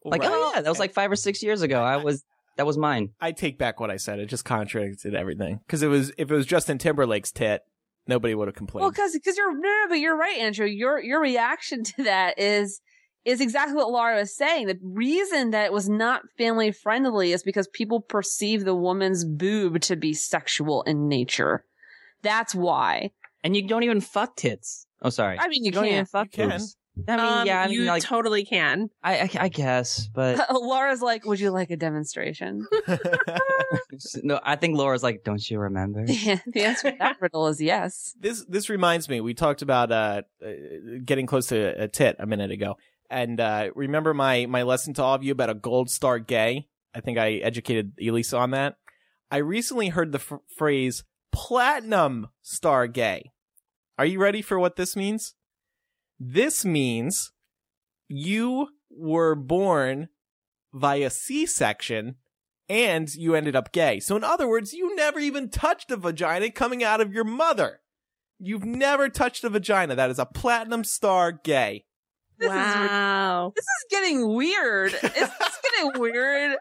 Like, Right. oh yeah, that was like five or six years ago. I was, that was mine. I take back what I said. It just contradicted everything. Because it was if it was Justin Timberlake's tit, nobody would have complained. Well, because because you're no, no, but you're right, Andrew. Your your reaction to that is is exactly what Laura was saying. The reason that it was not family friendly is because people perceive the woman's boob to be sexual in nature. That's why. And you don't even fuck tits. Oh, sorry. I mean, you oh, you don't even can't. fuck You can. boobs. I mean, um, yeah, I you like, totally can. I, I, I guess, but Laura's like, "Would you like a demonstration?" no, I think Laura's like, don't you remember? the answer to that riddle is yes. this this reminds me. We talked about uh, uh getting close to a tit a minute ago, and uh remember my my lesson to all of you about a gold star gay. I think I educated Elisa on that. I recently heard the f- phrase platinum star gay. Are you ready for what this means? This means you were born via C-section and you ended up gay. So in other words, you never even touched a vagina coming out of your mother. You've never touched a vagina. That is a platinum star gay. This is wow. This is getting weird. Is this getting weird?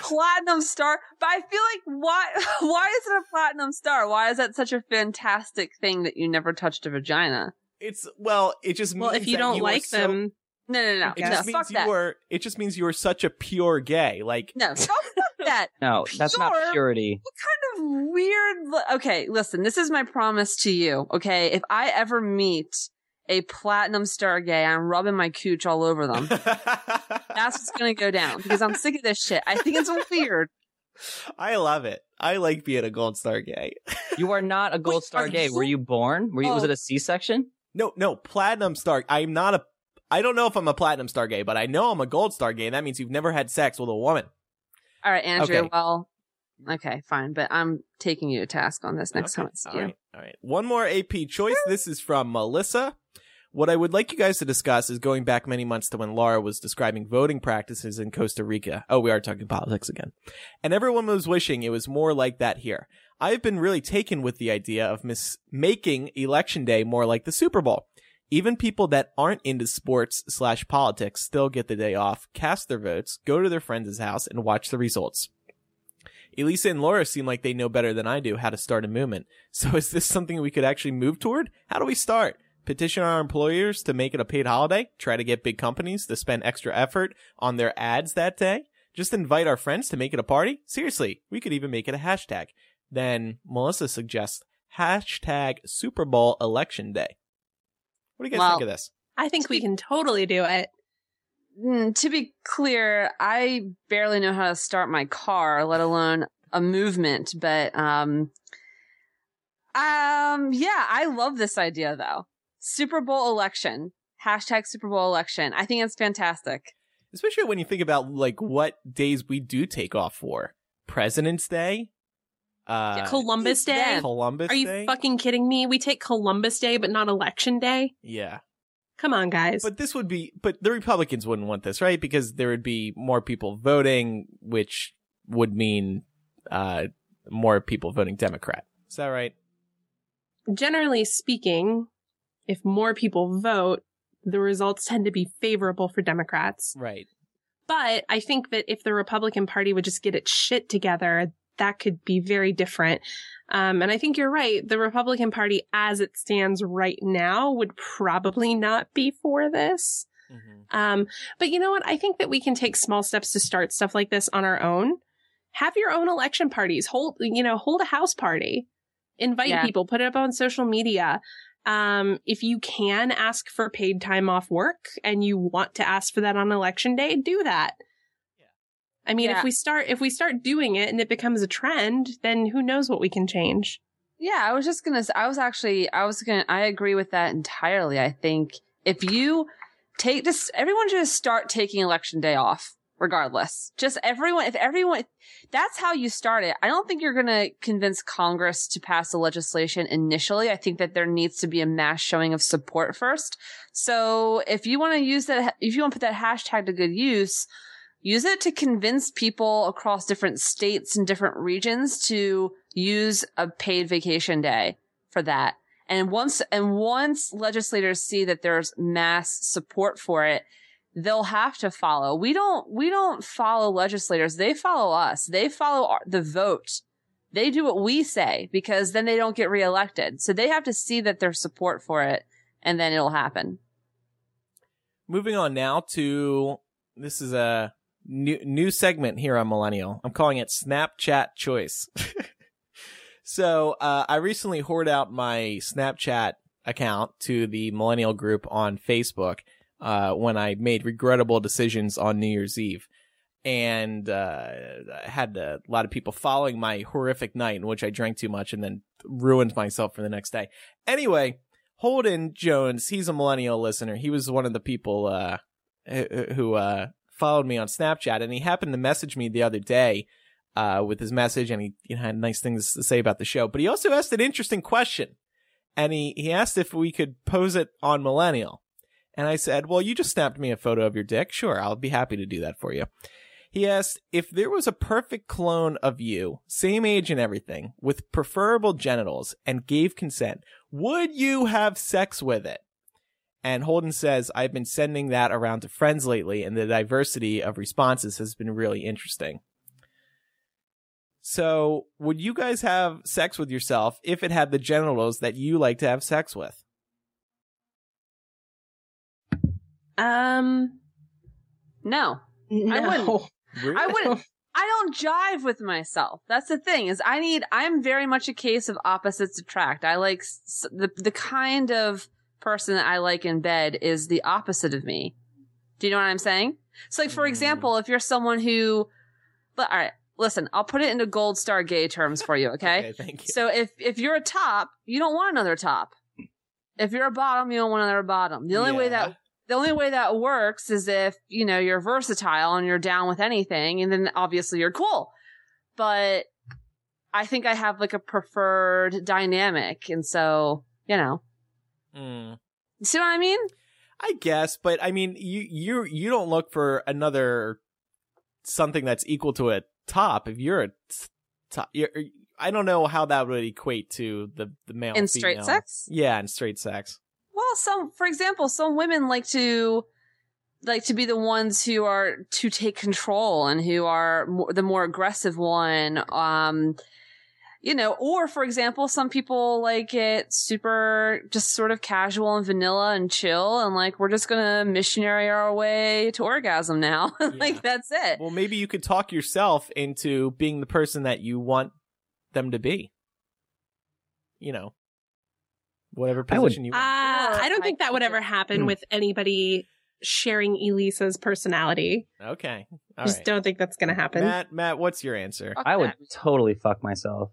Platinum star, but I feel like why why is it a platinum star? Why is that such a fantastic thing that you never touched a vagina? It's well, it just well, means if you that don't you were like so- them, No, no, no, it no. just Fuck means you that. were. It just means you are such a pure gay. Like No, fuck that. No, that's not purity. What kind of weird? Okay, listen. This is my promise to you. Okay, if I ever meet a platinum star gay, I'm rubbing my cooch all over them. That's what's gonna go down because I'm sick of this shit. I think it's weird. I love it. I like being a gold star gay. You are not a gold Wait, star gay. you- Were you born? Were you? Was Oh. it a C-section? No, no, platinum star. I'm not a. I don't know if I'm a platinum star gay, but I know I'm a gold star gay. That means you've never had sex with a woman. All right, Andrea. Okay. Well, okay, fine, but I'm taking you to task on this next Okay, time I see all you. right, all right. One more AP choice. This is from Melissa. What I would like you guys to discuss is going back many months to when Laura was describing voting practices in Costa Rica. Oh, we are talking politics again. And everyone was wishing it was more like that here. I've been really taken with the idea of mis- making election day more like the Super Bowl. Even people that aren't into sports slash politics still get the day off, cast their votes, go to their friend's house, and watch the results. Elisa and Laura seem like they know better than I do how to start a movement. So is this something we could actually move toward? How do we start? Petition our employers to make it a paid holiday? Try to get big companies to spend extra effort on their ads that day? Just invite our friends to make it a party? Seriously, we could even make it a hashtag. Then Melissa suggests hashtag Super Bowl Election Day. What do you guys Well- think of this? I think we can totally do it. Mm, to be clear, I barely know how to start my car, let alone a movement. But um, um, yeah, I love this idea though. Super Bowl election hashtag Super Bowl election. I think it's fantastic. Especially when you think about like what days we do take off for. President's Day? Uh, Columbus Day. them. Columbus Are you Day? fucking kidding me? We take Columbus Day, but not Election Day. yeah. Come on, guys. But this would be, but the Republicans wouldn't want this, right? Because there would be more people voting, which would mean uh, more people voting Democrat. Is that right? Generally speaking, if more people vote, the results tend to be favorable for Democrats. Right. But I think that if the Republican Party would just get its shit together, that could be very different. Um, and I think you're right. The Republican Party, as it stands right now, would probably not be for this. Mm-hmm. Um, but you know what? I think that we can take small steps to start stuff like this on our own. Have your own election parties. Hold, you know, hold a house party. Invite Yeah. people. Put it up on social media. Um, if you can ask for paid time off work and you want to ask for that on election day, do that. I mean, Yeah. if we start if we start doing it and it becomes a trend, then who knows what we can change. Yeah, I was just gonna. I was actually. I was gonna. I agree with that entirely. I think if you take this, everyone should just start taking election day off, regardless. Just everyone. If everyone, that's how you start it. I don't think you're gonna convince Congress to pass the legislation initially. I think that there needs to be a mass showing of support first. So if you want to use that, if you want to put that hashtag to good use. Use it to convince people across different states and different regions to use a paid vacation day for that. And once, and once legislators see that there's mass support for it, they'll have to follow. We don't, we don't follow legislators. They follow us. They follow our, the vote. They do what we say because then they don't get reelected. So they have to see that there's support for it and then it'll happen. Moving on now to this is a new new segment here on Millennial. I'm calling it Snapchat Choice. so uh, I recently hoarded out my Snapchat account to the Millennial group on Facebook uh, when I made regrettable decisions on New Year's Eve. And uh, I had a lot of people following my horrific night in which I drank too much and then ruined myself for the next day. Anyway, Holden Jones, he's a millennial listener. He was one of the people uh, who, uh, followed me on Snapchat, and he happened to message me the other day uh, with his message, and he you know, had nice things to say about the show. But he also asked an interesting question, and he he asked if we could pose it on Millennial, and I said, "Well, you just snapped me a photo of your dick. Sure, I'll be happy to do that for you." He asked if there was a perfect clone of you, same age and everything, with preferable genitals, and gave consent, would you have sex with it? And Holden says, I've been sending that around to friends lately, and the diversity of responses has been really interesting. So, would you guys have sex with yourself if it had the genitals that you like to have sex with? Um, No, no. I wouldn't. Really? I wouldn't. I don't jive with myself. That's the thing is I need, I'm very much a case of opposites attract. I like s- the, the kind of person that I like in bed is the opposite of me. Do you know what I'm saying? So like, for Mm. example, if you're someone who, but all right, listen, I'll put it into gold star gay terms for you. Okay. Okay, thank you. So if, if you're a top, you don't want another top. If you're a bottom, you don't want another bottom. The only way that the only way that works is if, you know, you're versatile and you're down with anything and then obviously you're cool. But I think I have like a preferred dynamic. And so, you know, Mm. you see what I mean? I guess, but I mean, you you you don't look for another something that's equal to a top. If you're a t- top, you're, I don't know how that would equate to the the male In straight sex? Yeah, in straight sex. Well, some, for example, some women like to, like to be the ones who are to take control and who are more, the more aggressive one. Um, you know, or for example, some people like it super just sort of casual and vanilla and chill and like, we're just gonna missionary our way to orgasm now. Yeah. like, that's it. Well, maybe you could talk yourself into being the person that you want them to be. You know, whatever I would- position you Uh, want. I don't think that would ever happen Hmm. with anybody sharing Elisa's personality. okay, all Just right. don't think that's going to happen. Matt, Matt, what's your answer? Fuck I would that. totally fuck myself.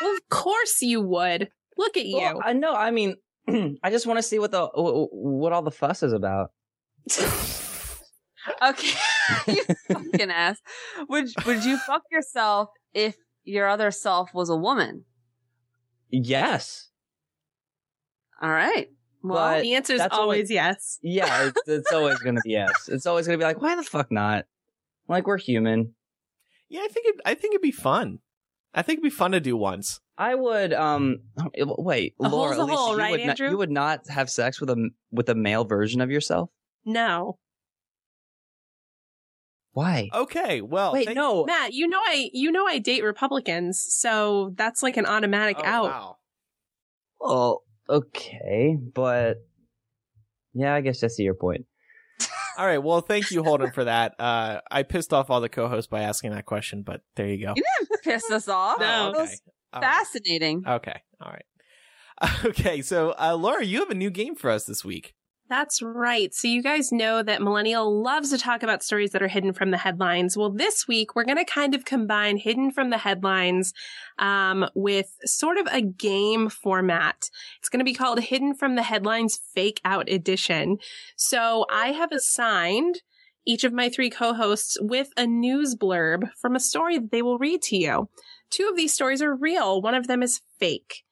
Well, of course you would. Look at you. Well, I know. I mean, I just want to see what the wh- what all the fuss is about. Okay. you fucking ass. Would, would you fuck yourself if your other self was a woman? Yes. All right. Well, But- the answer is that's only- always yes. Yeah, it's, it's always gonna be yes. It's always gonna be like, why the fuck not? Like we're human. Yeah, I think it, I think it'd be fun. I think it'd be fun to do once. I would. Um. Wait, A Laura. hole's a hole, you right, would not, Andrew? you would not have sex with a with a male version of yourself. No. Why? Okay, well, Wait, thank- no. Matt, you know I you know I date Republicans, so that's like an automatic Oh, out. wow. Well, okay, but yeah, I guess I see your point. All right, well, thank you, Holden, for that. Uh, I pissed off all the co-hosts by asking that question, but there you go. you didn't piss us off. No. That was okay. All right. fascinating. Okay. All right. Okay, so uh, Laura, you have a new game for us this week. That's right. So you guys know that Millennial loves to talk about stories that are hidden from the headlines. Well, this week we're going to kind of combine hidden from the headlines um, with sort of a game format. It's going to be called Hidden from the Headlines Fake Out Edition. So I have assigned each of my three co-hosts with a news blurb from a story that they will read to you. Two of these stories are real. One of them is fake.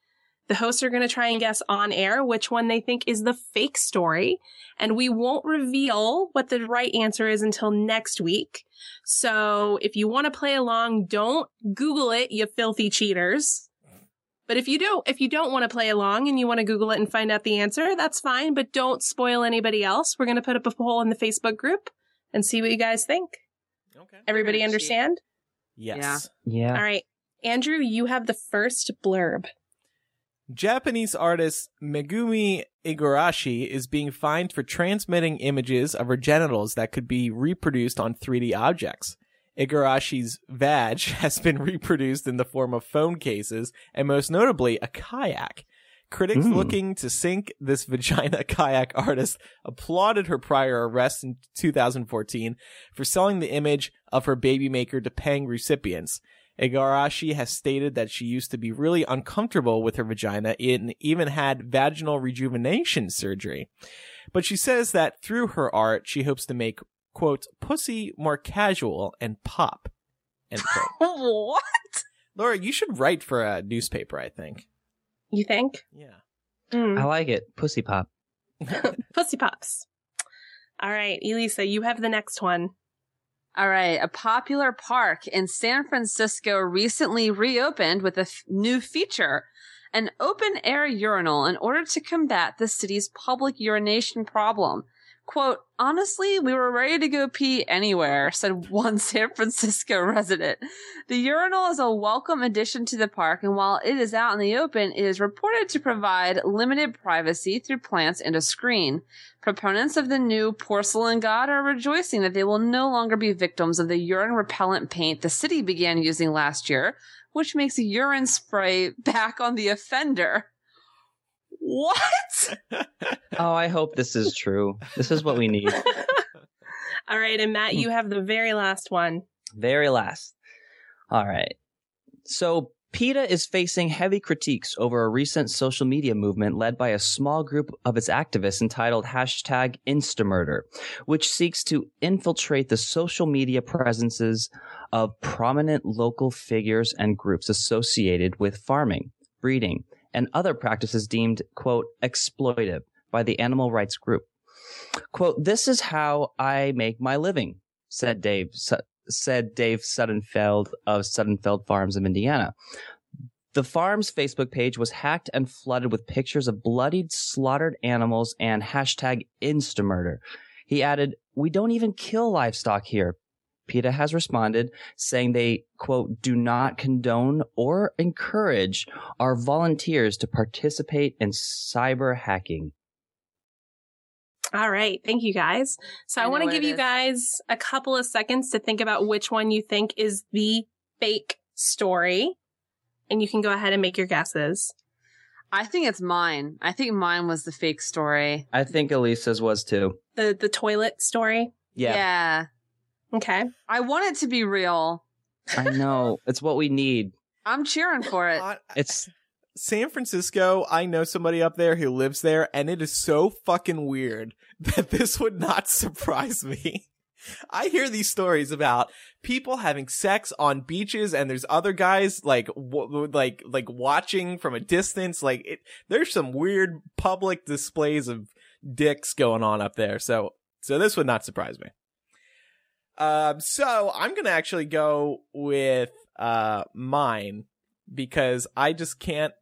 The hosts are going to try and guess on air which one they think is the fake story. And we won't reveal what the right answer is until next week. So if you want to play along, don't Google it, you filthy cheaters. But if you don't, if you don't want to play along and you want to Google it and find out the answer, that's fine. But don't spoil anybody else. We're going to put up a poll in the Facebook group and see what you guys think. Okay. Everybody understand? Yes. Yeah. All right. Andrew, you have the first blurb. Japanese artist Megumi Igarashi is being fined for transmitting images of her genitals that could be reproduced on 3D objects. Igarashi's vag has been reproduced in the form of phone cases and most notably a kayak. Critics Mm. looking to sink this vagina kayak artist applauded her prior arrest in 2014 for selling the image of her baby maker to paying recipients. Igarashi has stated that she used to be really uncomfortable with her vagina and even had vaginal rejuvenation surgery. But she says that through her art, she hopes to make, quote, pussy more casual and pop, end quote. what? Laura, you should write for a newspaper, I think. You think? Yeah. Mm. I like it. Pussy pop. Pussy pops. All right, Elisa, you have the next one. All right. A popular park in San Francisco recently reopened with a f- new feature, an open air urinal in order to combat the city's public urination problem. Quote, honestly, we were ready to go pee anywhere, said one San Francisco resident. The urinal is a welcome addition to the park, and while it is out in the open, it is reported to provide limited privacy through plants and a screen. Proponents of the new porcelain god are rejoicing that they will no longer be victims of the urine repellent paint the city began using last year, which makes urine spray back on the offender. What? Oh, I hope this is true. This is what we need. All right, and Matt, you have the very last one. Very last. All right. So PETA is facing heavy critiques over a recent social media movement led by a small group of its activists entitled hashtag Instamurder, which seeks to infiltrate the social media presences of prominent local figures and groups associated with farming, breeding, and other practices deemed, quote, exploitive by the animal rights group. Quote, this is how I make my living, said Dave, said Dave Suttonfeld of Suttonfeld Farms of Indiana. The farm's Facebook page was hacked and flooded with pictures of bloodied, slaughtered animals and hashtag instamurder. He added, we don't even kill livestock here. PETA has responded saying they, quote, do not condone or encourage our volunteers to participate in cyber hacking. All right, thank you guys. So I, I want to give you is. guys a couple of seconds to think about which one you think is the fake story, and you can go ahead and make your guesses. I think it's mine. I think mine was the fake story. I think Elisa's was too. The the toilet story. Yeah, yeah. Okay. I want it to be real. I know. It's what we need. I'm cheering for it. It's San Francisco, I know somebody up there who lives there, and it is so fucking weird that this would not surprise me. I hear these stories about people having sex on beaches, and there's other guys like w- like like watching from a distance. Like it, there's some weird public displays of dicks going on up there. So so this would not surprise me. Um, so I'm gonna actually go with uh mine because I just can't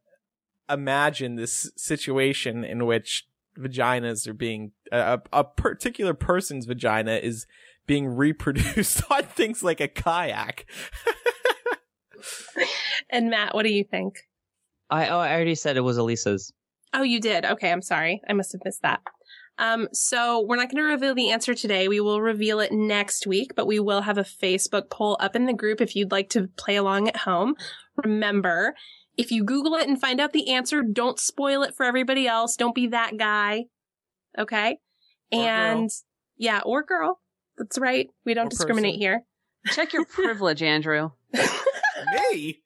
imagine this situation in which vaginas are being a, a particular person's vagina is being reproduced on things like a kayak. And Matt, what do you think? I oh, I already said it was Elisa's. Oh, you did. Okay, I'm sorry. I must have missed that. Um, so we're not going to reveal the answer today. We will reveal it next week, but we will have a Facebook poll up in the group if you'd like to play along at home. Remember, If you Google it and find out the answer, don't spoil it for everybody else. Don't be that guy. Okay. Or and girl. yeah, or girl. That's right. We don't Or discriminate person. here. Check your privilege, Andrew. Me?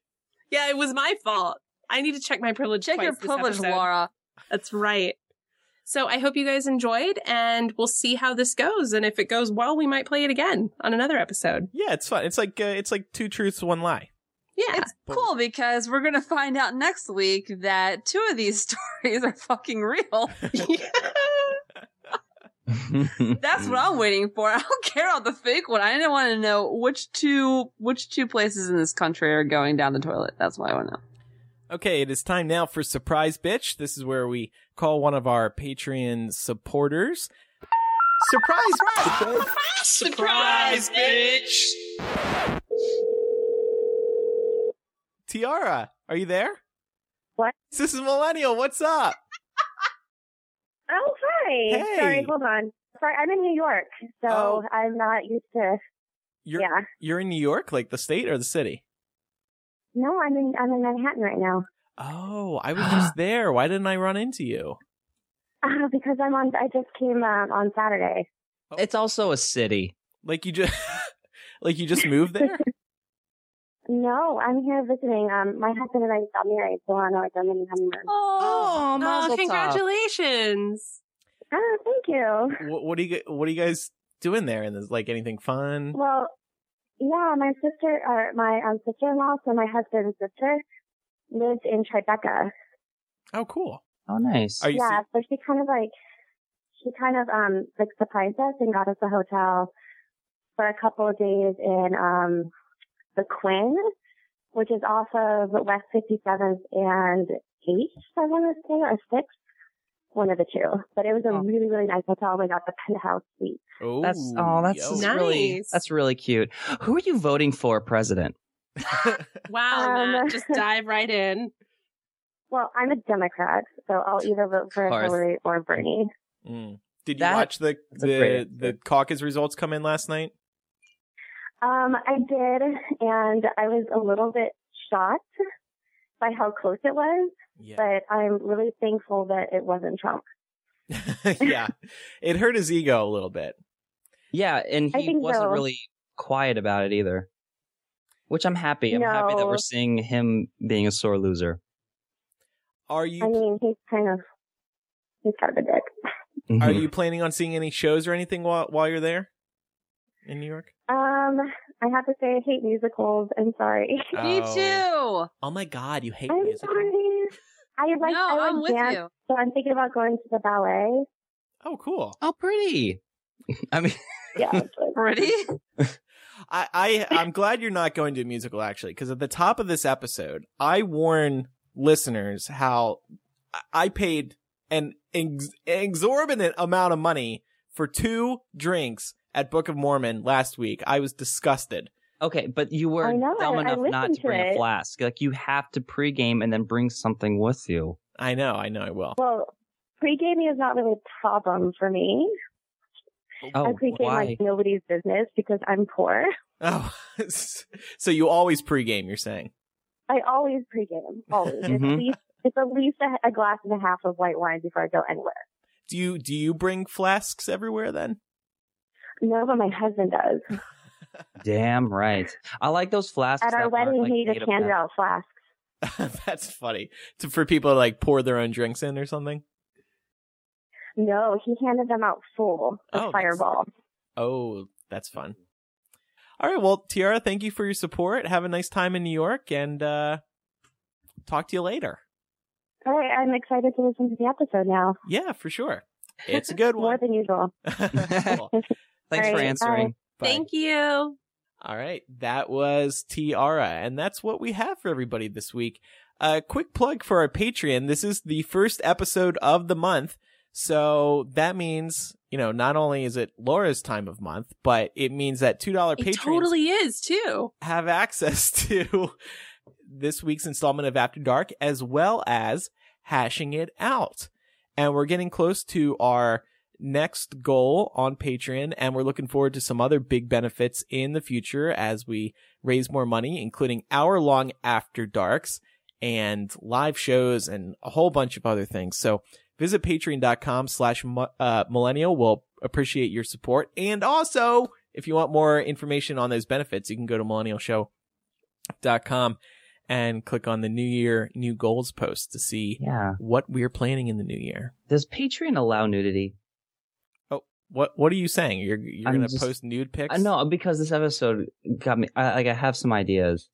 Yeah, it was my fault. I need to check my privilege. Check your twice this privilege, episode. Laura. That's right. So I hope you guys enjoyed and we'll see how this goes. And if it goes well, we might play it again on another episode. Yeah, it's fun. It's like uh, it's like two truths, one lie. Yeah. It's cool because we're gonna find out next week that two of these stories are fucking real. That's what I'm waiting for. I don't care about the fake one. I didn't want to know which two which two places in this country are going down the toilet. That's what I want to know. Okay, it is time now for Surprise Bitch. This is where we call one of our Patreon supporters. Surprise! Surprise, Surprise bitch! Tiara, are you there? What? This is Millennial. What's up? Oh, hi. Hey. Sorry, hold on. Sorry, I'm in New York, so Oh. I'm not used to. You're Yeah. you're in New York, like the state or the city? No, I'm in I'm in Manhattan right now. Oh, I was just there. Why didn't I run into you? Uh, because I'm on. I just came um, on Saturday. it's also a city. Like you just like you just moved there? No, I'm here visiting. Um, my husband and I just got married, so we're on like a mini honeymoon. Oh, Oh, mazel tov. congratulations. Oh, thank you. what, what do you what are you guys doing there? And is like anything fun? Well, yeah, my sister, uh, my um, sister-in-law, so my husband's sister, lives in Tribeca. Oh, cool. Oh, nice. Are you yeah, so she kind of like she kind of um like surprised us and got us a hotel for a couple of days in um the Quin, which is off of West 57th and 8th, I want to say, or 6th. One of the two. But it was a Oh. really, really nice hotel. We got the penthouse suite. Oh, That's oh, that's yo. just really Nice. that's really cute. Who are you voting for president? Wow, Um, Matt, just dive right in. Well, I'm a Democrat, so I'll either vote for Of. Hillary or Bernie. Mm. Did you That- watch the that's a great the, the caucus results come in last night? Um, I did, and I was a little bit shocked by how close it was. Yeah. but I'm really thankful that it wasn't Trump. yeah. It hurt his ego a little bit. Yeah, and he wasn't so. really quiet about it either. Which I'm happy. I'm happy that we're seeing him being a sore loser. Are you I mean, he's kind of he's kind of a dick. are Mhm. you planning on seeing any shows or anything while while you're there in New York? Um, I have to say I hate musicals. I'm sorry. Me Oh. too. Oh my god, you hate musicals. I'm music. sorry. I like no, I like I'm with dance, you. so I'm thinking about going to the ballet. Oh, cool. Oh, pretty. I mean, Yeah, Pretty? I, I I'm glad you're not going to a musical actually, because at the top of this episode, I warn listeners how I- I paid an ex- exorbitant amount of money for two drinks at Book of Mormon last week. I was disgusted. okay, but you were know, dumb I- I enough not to to bring a flask. Like you have to pregame and then bring something with you. I know, I know, I will. well, pre-gaming is not really a problem for me. I Oh, pre-game why? like nobody's business because I'm poor. Oh, so you always pregame? You're saying? I always pregame. Always. It's, at least, it's at least a, a glass and a half of white wine before I go anywhere. Do you do you bring flasks everywhere then? No, but my husband does. Damn right. I like those flasks. At our wedding, like, he made just of handed out flasks. That's funny. To, for people to like pour their own drinks in or something. No, he handed them out full of Oh, that's- Oh, that's fun. All right, well, Tiara, thank you for your support. Have a nice time in New York, and uh, talk to you later. All right, I'm excited to listen to the episode now. Yeah, for sure. It's a good one. More than usual. Cool. Thanks All for right, answering. Bye. Thank you. All right, that was Tiara, and that's what we have for everybody this week. A quick plug for our Patreon. This is the first episode of the month, so that means you know not only is it Laura's time of month, but it means that two dollar It patrons totally is too. have access to this week's installment of After Dark as well as hashing it out. And we're getting close to our next goal on Patreon and we're looking forward to some other big benefits in the future as we raise more money, including hour long After Darks and live shows and a whole bunch of other things. So visit patreon.com slash uh, millennial. We'll appreciate your support. And also, if you want more information on those benefits, you can go to millennialshow.com and click on the New Year New Goals post to see Yeah. what we're planning in the new year. Does Patreon allow nudity? Oh, what what are you saying? You're you're I'm gonna just- post nude pics? Uh, no, because this episode got me. I, like I have some ideas.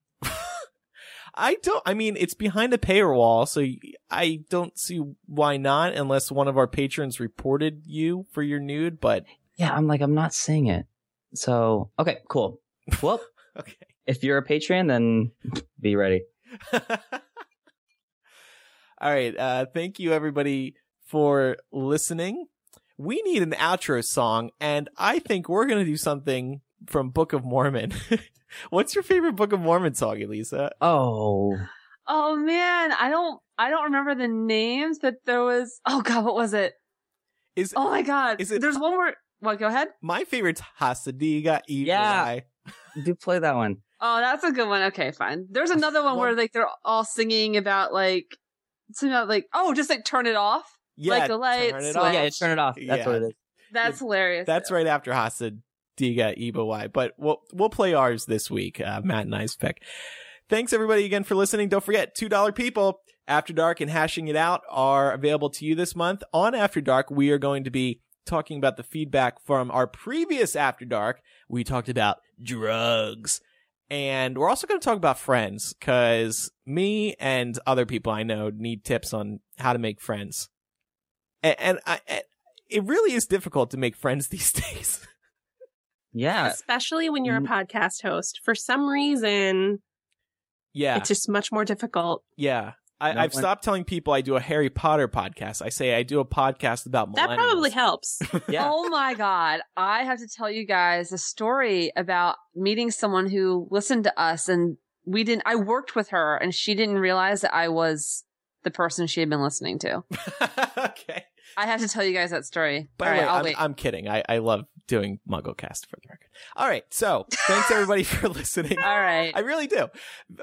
I don't. I mean, it's behind a paywall, so I don't see why not, unless one of our patrons reported you for your nude. But Yeah, I'm like I'm not seeing it. So okay, cool. Well, okay. if you're a patron, then be ready. All right. Uh, thank you everybody for listening. We need an outro song, and I think we're gonna do something from Book of Mormon. What's your favorite Book of Mormon song, Elisa? Oh, Oh man, I don't I don't remember the names, but there was oh god, what was it? Is Oh my god. Is it- There's one where what go ahead? my favorite's Hasadiga Evil Yeah. Eye. do play that one. Oh, that's a good one. Okay, fine. There's another one where like they're all singing about like something about like oh, just like turn it off. Yeah, like the lights. turn it off. Yeah, turn it off. That's Yeah. what it is. That's hilarious. That's right after Hasadiga Eebowai. But we'll we'll play ours this week. Uh, Matt and I's pick. Thanks everybody again for listening. Don't forget, two dollar people. After Dark and Hashing It Out are available to you this month. On After Dark, we are going to be talking about the feedback from our previous After Dark. We talked about drugs. And we're also going to talk about friends because me and other people I know need tips on how to make friends. And, and I, and it really is difficult to make friends these days. Yeah, Especially when you're a mm-hmm. podcast host. For some reason, yeah. it's just much more difficult. Yeah. I, No I've one- stopped telling people I do a Harry Potter podcast. I say I do a podcast about That probably helps. yeah. Oh my god. I have to tell you guys a story about meeting someone who listened to us and we didn't I worked with her and she didn't realize that I was the person she had been listening to. okay. I have to tell you guys that story. By All the right, way, I'll I'm, wait. I'm kidding. I, I love doing MuggleCast for the record. All right. So thanks everybody for listening. All right. I really do.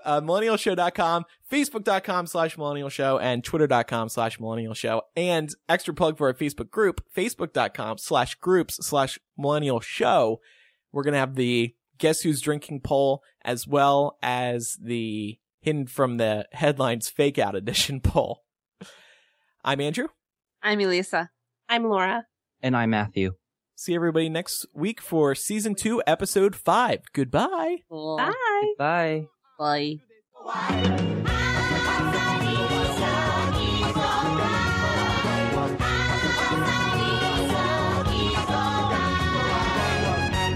Uh, millennialshow.com, facebook.com slash millennial show, and twitter.com slash millennial show. And extra plug for our Facebook group, facebook.com slash groups slash millennial show. We're going to have the guess who's drinking poll as well as the hidden from the headlines fake out edition poll. I'm Andrew. I'm Elisa. I'm Laura. And I'm Matthew. See everybody next week for season two, episode five. Goodbye. Bye. Bye. Bye.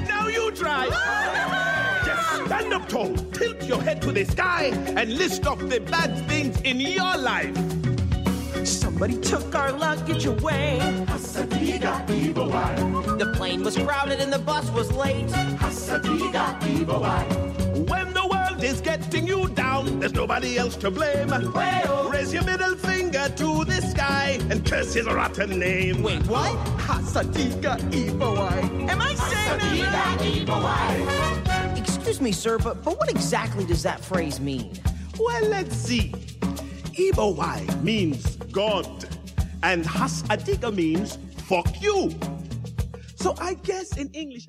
Now you try. Just stand up tall, tilt your head to the sky, and list off the bad things in your life. Somebody took our luggage away. Hasadiga Eebowai. The plane was crowded and the bus was late. Hasadiga evil eye. When the world is getting you down, there's nobody else to blame. Raise your middle finger to the sky and curse his rotten name. Wait, what? Hasadiga Eebowai. Am I saying that right? Excuse me, sir, but, but what exactly does that phrase mean? Well, let's see. Eebowai means God, and Hasadiga means fuck you. So I guess in English.